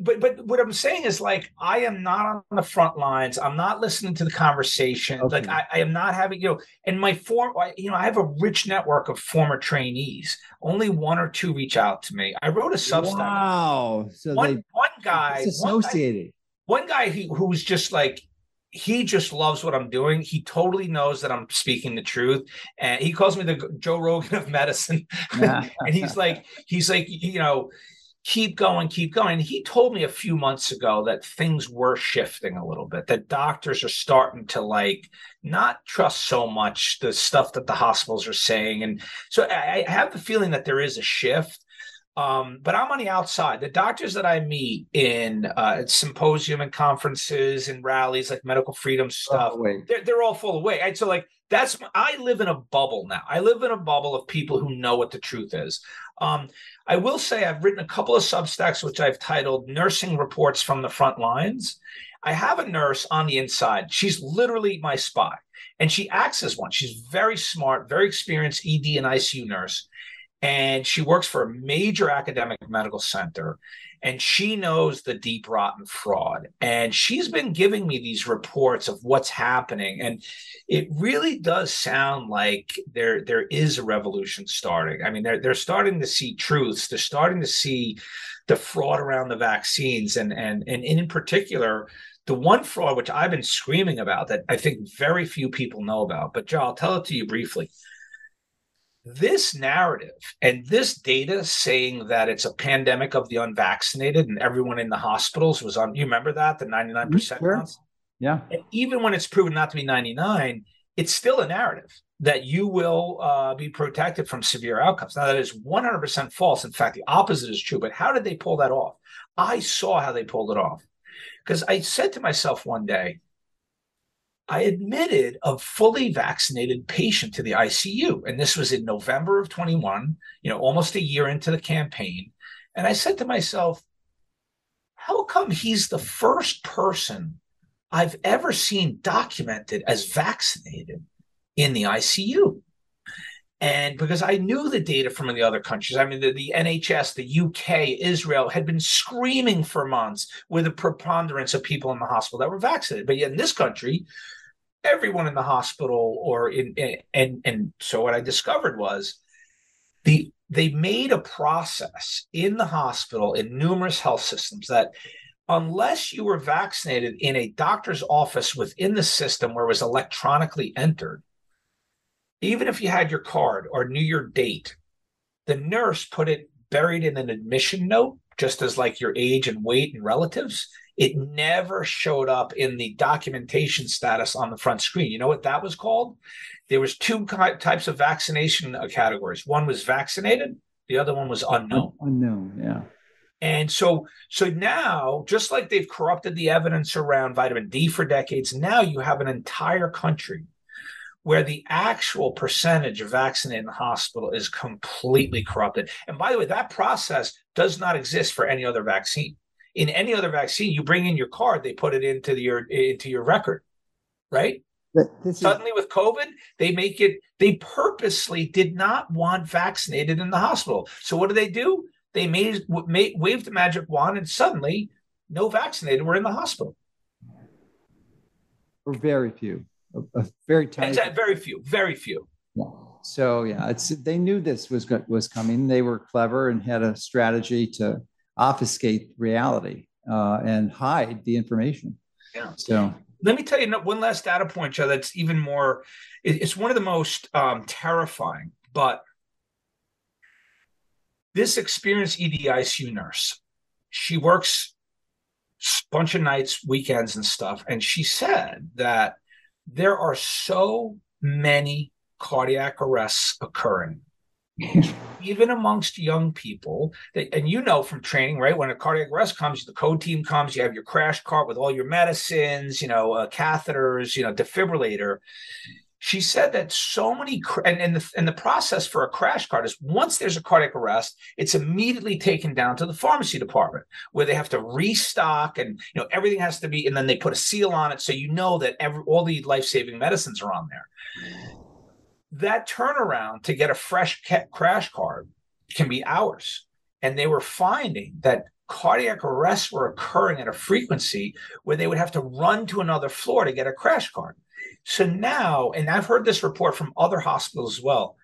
but but what I'm saying is like I am not on the front lines. I'm not listening to the conversation. Okay. Like I, I, am not having you know. And my form, you know, I have a rich network of former trainees. Only one or two reach out to me. I wrote a Substack. Wow. So one they, one guy associated one guy he, who's just like he just loves what I'm doing. He totally knows that I'm speaking the truth, and he calls me the Joe Rogan of medicine. and he's like, he's like, you know, keep going, keep going. He told me a few months ago that things were shifting a little bit, that doctors are starting to like not trust so much the stuff that the hospitals are saying. And so I, I have the feeling that there is a shift. Um, but I'm on the outside. The doctors that I meet in uh, symposium and conferences and rallies, like medical freedom stuff, oh, they're, they're all full of weight. Right? So, like, that's I live in a bubble now. I live in a bubble of people who know what the truth is. Um, I will say I've written a couple of substacks which I've titled "Nursing Reports from the Front Lines." I have a nurse on the inside. She's literally my spy, and she acts as one. She's very smart, very experienced ED and ICU nurse and she works for a major academic medical center and she knows the deep rotten fraud. And she's been giving me these reports of what's happening. And it really does sound like there there is a revolution starting. I mean they're, they're starting to see truths. They're starting to see the fraud around the vaccines. And and and in particular the one fraud which i've been screaming about that i think very few people know about. But joe i'll tell it to you briefly this narrative and this data saying that it's a pandemic of the unvaccinated and everyone in the hospitals was on you remember that? The 99% mm-hmm. sure. yeah. And even when it's proven not to be 99 it's still a narrative that you will uh, be protected from severe outcomes. Now that is 100% false. In fact the opposite is true but how did they pull that off? I saw how they pulled it off. Because i said to myself one day I admitted a fully vaccinated patient to the ICU. And this was in November of 21, you know, almost a year into the campaign. And I said to myself, how come he's the first person I've ever seen documented as vaccinated in the ICU? And because I knew the data from the other countries, I mean, the, the, NHS, the UK, Israel had been screaming for months with a preponderance of people in the hospital that were vaccinated. But yet in this country, everyone in the hospital or in, in and and so what I discovered was the they made a process in the hospital in numerous health systems that unless you were vaccinated in a doctor's office within the system where it was electronically entered even if you had your card or knew your date the nurse put it buried in an admission note just as like your age and weight and relatives it never showed up in the documentation status on the front screen. You know what that was called? There was two types of vaccination categories. One was vaccinated, the other one was unknown. Unknown, yeah. And so, so now, just like they've corrupted the evidence around vitamin D for decades, now you have an entire country where the actual percentage of vaccinated in the hospital is completely corrupted. And by the way, that process does not exist for any other vaccine in any other vaccine, you bring in your card, they put it into your into your record, right? Suddenly, with COVID, they make it. They purposely did not want vaccinated in the hospital. So what do they do? They made, made waved the magic wand, and suddenly, no vaccinated were in the hospital. Or very few, a, a very tiny. Exactly, very few, very few. Yeah. So yeah, it's they knew this was was coming. They were clever and had a strategy to obfuscate reality uh, and hide the information. Yeah. So let me tell you one last data point, Joe. That's even more. It's one of the most um, terrifying. But this experienced EDICU nurse, she works a bunch of nights, weekends, and stuff, and she said that there are so many cardiac arrests occurring even amongst young people and you know from training right? When a cardiac arrest comes the code team comes you have your crash cart with all your medicines you know uh, catheters you know defibrillator. She said that so many and, and the and the process for a crash cart is once there's a cardiac arrest it's immediately taken down to the pharmacy department where they have to restock and you know everything has to be and then they put a seal on it so you know that every all the life-saving medicines are on there that turnaround to get a fresh crash cart can be hours. And they were finding that cardiac arrests were occurring at a frequency where they would have to run to another floor to get a crash cart. So now, and I've heard this report from other hospitals as well.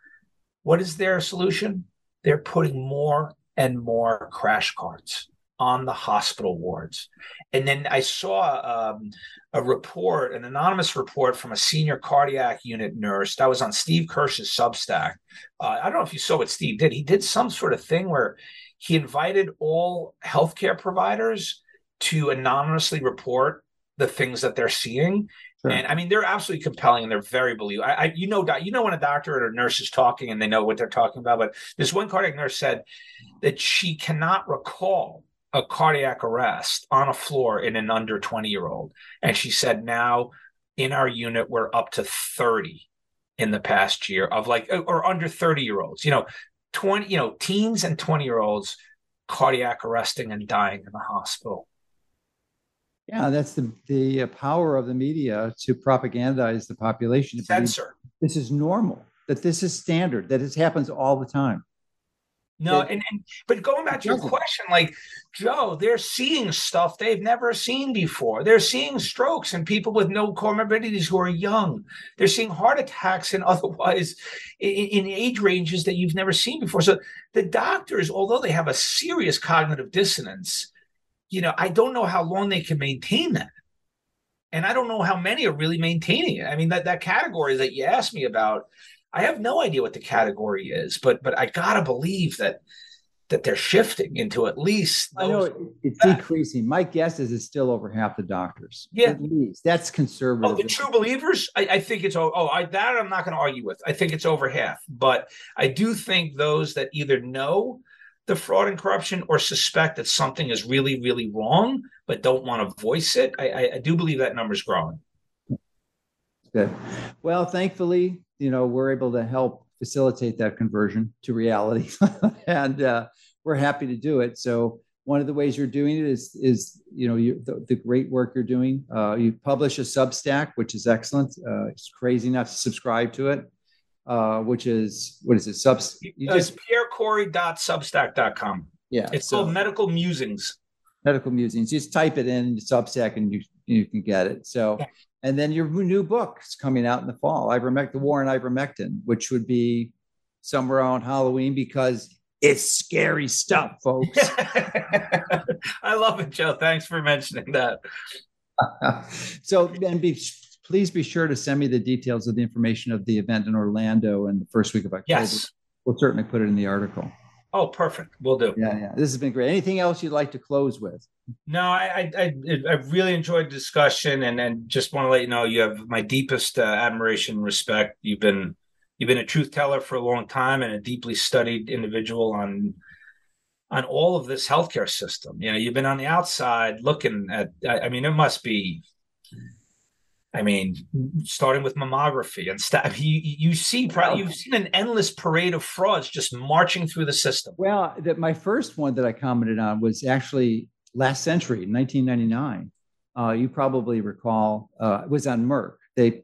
What is their solution? They're putting more and more crash carts on the hospital wards. And then I saw um, a report, an anonymous report from a senior cardiac unit nurse that was on Steve Kirsch's Substack. Uh, I don't know if you saw what Steve did. He did some sort of thing where he invited all healthcare providers to anonymously report the things that they're seeing. Sure. And I mean, they're absolutely compelling and they're very believable. I, I, you know, you know when a doctor or a nurse is talking and they know what they're talking about. But this one cardiac nurse said that she cannot recall a cardiac arrest on a floor in an under 20 year old. And she said now in our unit, we're up to 30 in the past year of like, or under 30 year olds, you know, 20, you know, teens and 20 year olds cardiac arresting and dying in the hospital. Yeah, that's the the uh, power of the media to propagandize the population. Censor. This is normal. That this is standard. That it happens all the time. No, and, and but going back to your question, like Joe, they're seeing stuff they've never seen before. They're seeing strokes and people with no comorbidities who are young. They're seeing heart attacks and otherwise in, in age ranges that you've never seen before. So the doctors, although they have a serious cognitive dissonance, you know, I don't know how long they can maintain that. And I don't know how many are really maintaining it. I mean, that, that category that you asked me about, I have no idea what the category is, but but I gotta believe that that they're shifting into at least. I know it's decreasing. My guess is it's still over half the doctors. Yeah, at least that's conservative. Oh, the true believers, I, I think it's oh, oh I, that I'm not going to argue with. I think it's over half, but I do think those that either know the fraud and corruption or suspect that something is really, really wrong, but don't want to voice it. I, I, I do believe that number is growing. Good. Well, thankfully, you know, we're able to help facilitate that conversion to reality, and uh, we're happy to do it. So, one of the ways you're doing it is, is you know, you, the, the, great work you're doing. Uh, you publish a Substack, which is excellent. Uh, it's crazy enough to subscribe to it uh, which is what is it? Subs. You uh, just pierrekory.substack.com. Yeah, it's so, called Medical Musings. Medical Musings. Just type it in Substack and you you can get it. So, yeah. and then your new book is coming out in the fall. Ivermectin, the war on ivermectin, which would be somewhere around Halloween because it's scary stuff, folks. I love it, Joe. Thanks for mentioning that. so, and be please be sure to send me the details of the information of the event in Orlando in the first week of October. Yes. We'll certainly put it in the article. Oh, perfect. We'll do. Yeah, yeah. This has been great. Anything else you'd like to close with? No, I I, I, really enjoyed the discussion, and and just want to let you know you have my deepest uh, admiration and respect. You've been you've been a truth teller for a long time and a deeply studied individual on on all of this healthcare system. You know, you've been on the outside looking at. I, I mean, it must be I mean, starting with mammography and stuff, you you see probably you've seen an endless parade of frauds just marching through the system. Well, that my first one that I commented on was actually last century, 1999. Uh, you probably recall uh, it was on Merck. They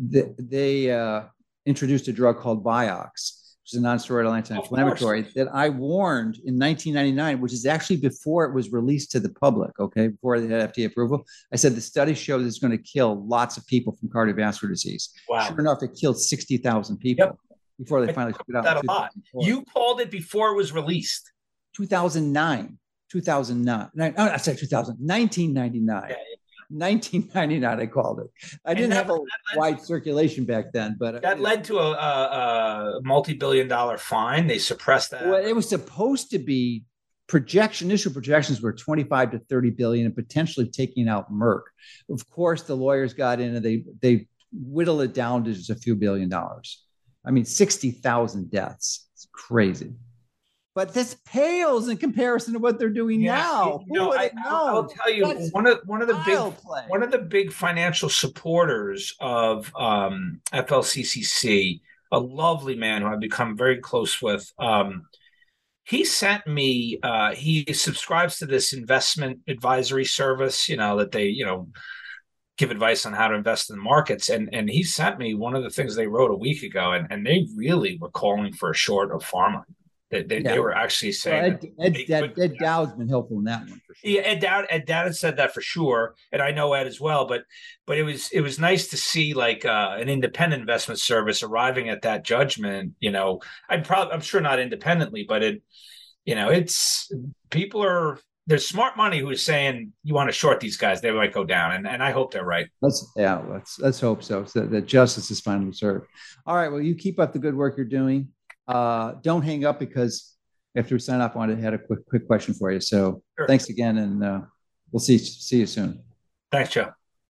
they, they uh, introduced a drug called Vioxx which is a non-steroidal anti-inflammatory that I warned in 1999, which is actually before it was released to the public. Okay, before they had FDA approval, I said the study showed it's going to kill lots of people from cardiovascular disease. Wow! Sure enough, it killed 60,000 people yep. before they finally it out. That a lot. You called it before it was released. 2009. 2009. No, I said 2000. 1999. Yeah, 1999, I called it. I didn't have a wide to, circulation back then, but that uh, led to a, a, a multi-billion dollar fine. They suppressed that. Well, it was supposed to be projection. Initial projections were 25 to 30 billion, and potentially taking out Merck. Of course, the lawyers got in and they they whittled it down to just a few billion dollars. I mean, 60,000 deaths. It's crazy but this pales in comparison to what they're doing yeah, now. You know, I, will tell you That's one of one of the big play. one of the big financial supporters of um, FLCCC, a lovely man who I've become very close with. Um, he sent me. Uh, he subscribes to this investment advisory service. You know that they you know give advice on how to invest in the markets. And and he sent me one of the things they wrote a week ago, and, and they really were calling for a short of pharma. They, they, yeah. they were actually saying well, Ed, Ed, Ed, Ed Dowd's been helpful in that one for sure. Yeah, Ed Dowd, Ed Dowd had said that for sure, and I know Ed as well. But but it was it was nice to see like uh, an independent investment service arriving at that judgment. You know, I'm probably I'm sure not independently, but it you know it's people are there's smart money who's saying you want to short these guys, they might go down, and, and I hope they're right. Let's yeah, let's let's hope so. So that justice is finally served. All right, well, you keep up the good work you're doing uh, don't hang up because after we sign off, I wanted to had a quick quick question for you. So Sure. thanks again, and uh, we'll see see you soon. Thanks, Joe.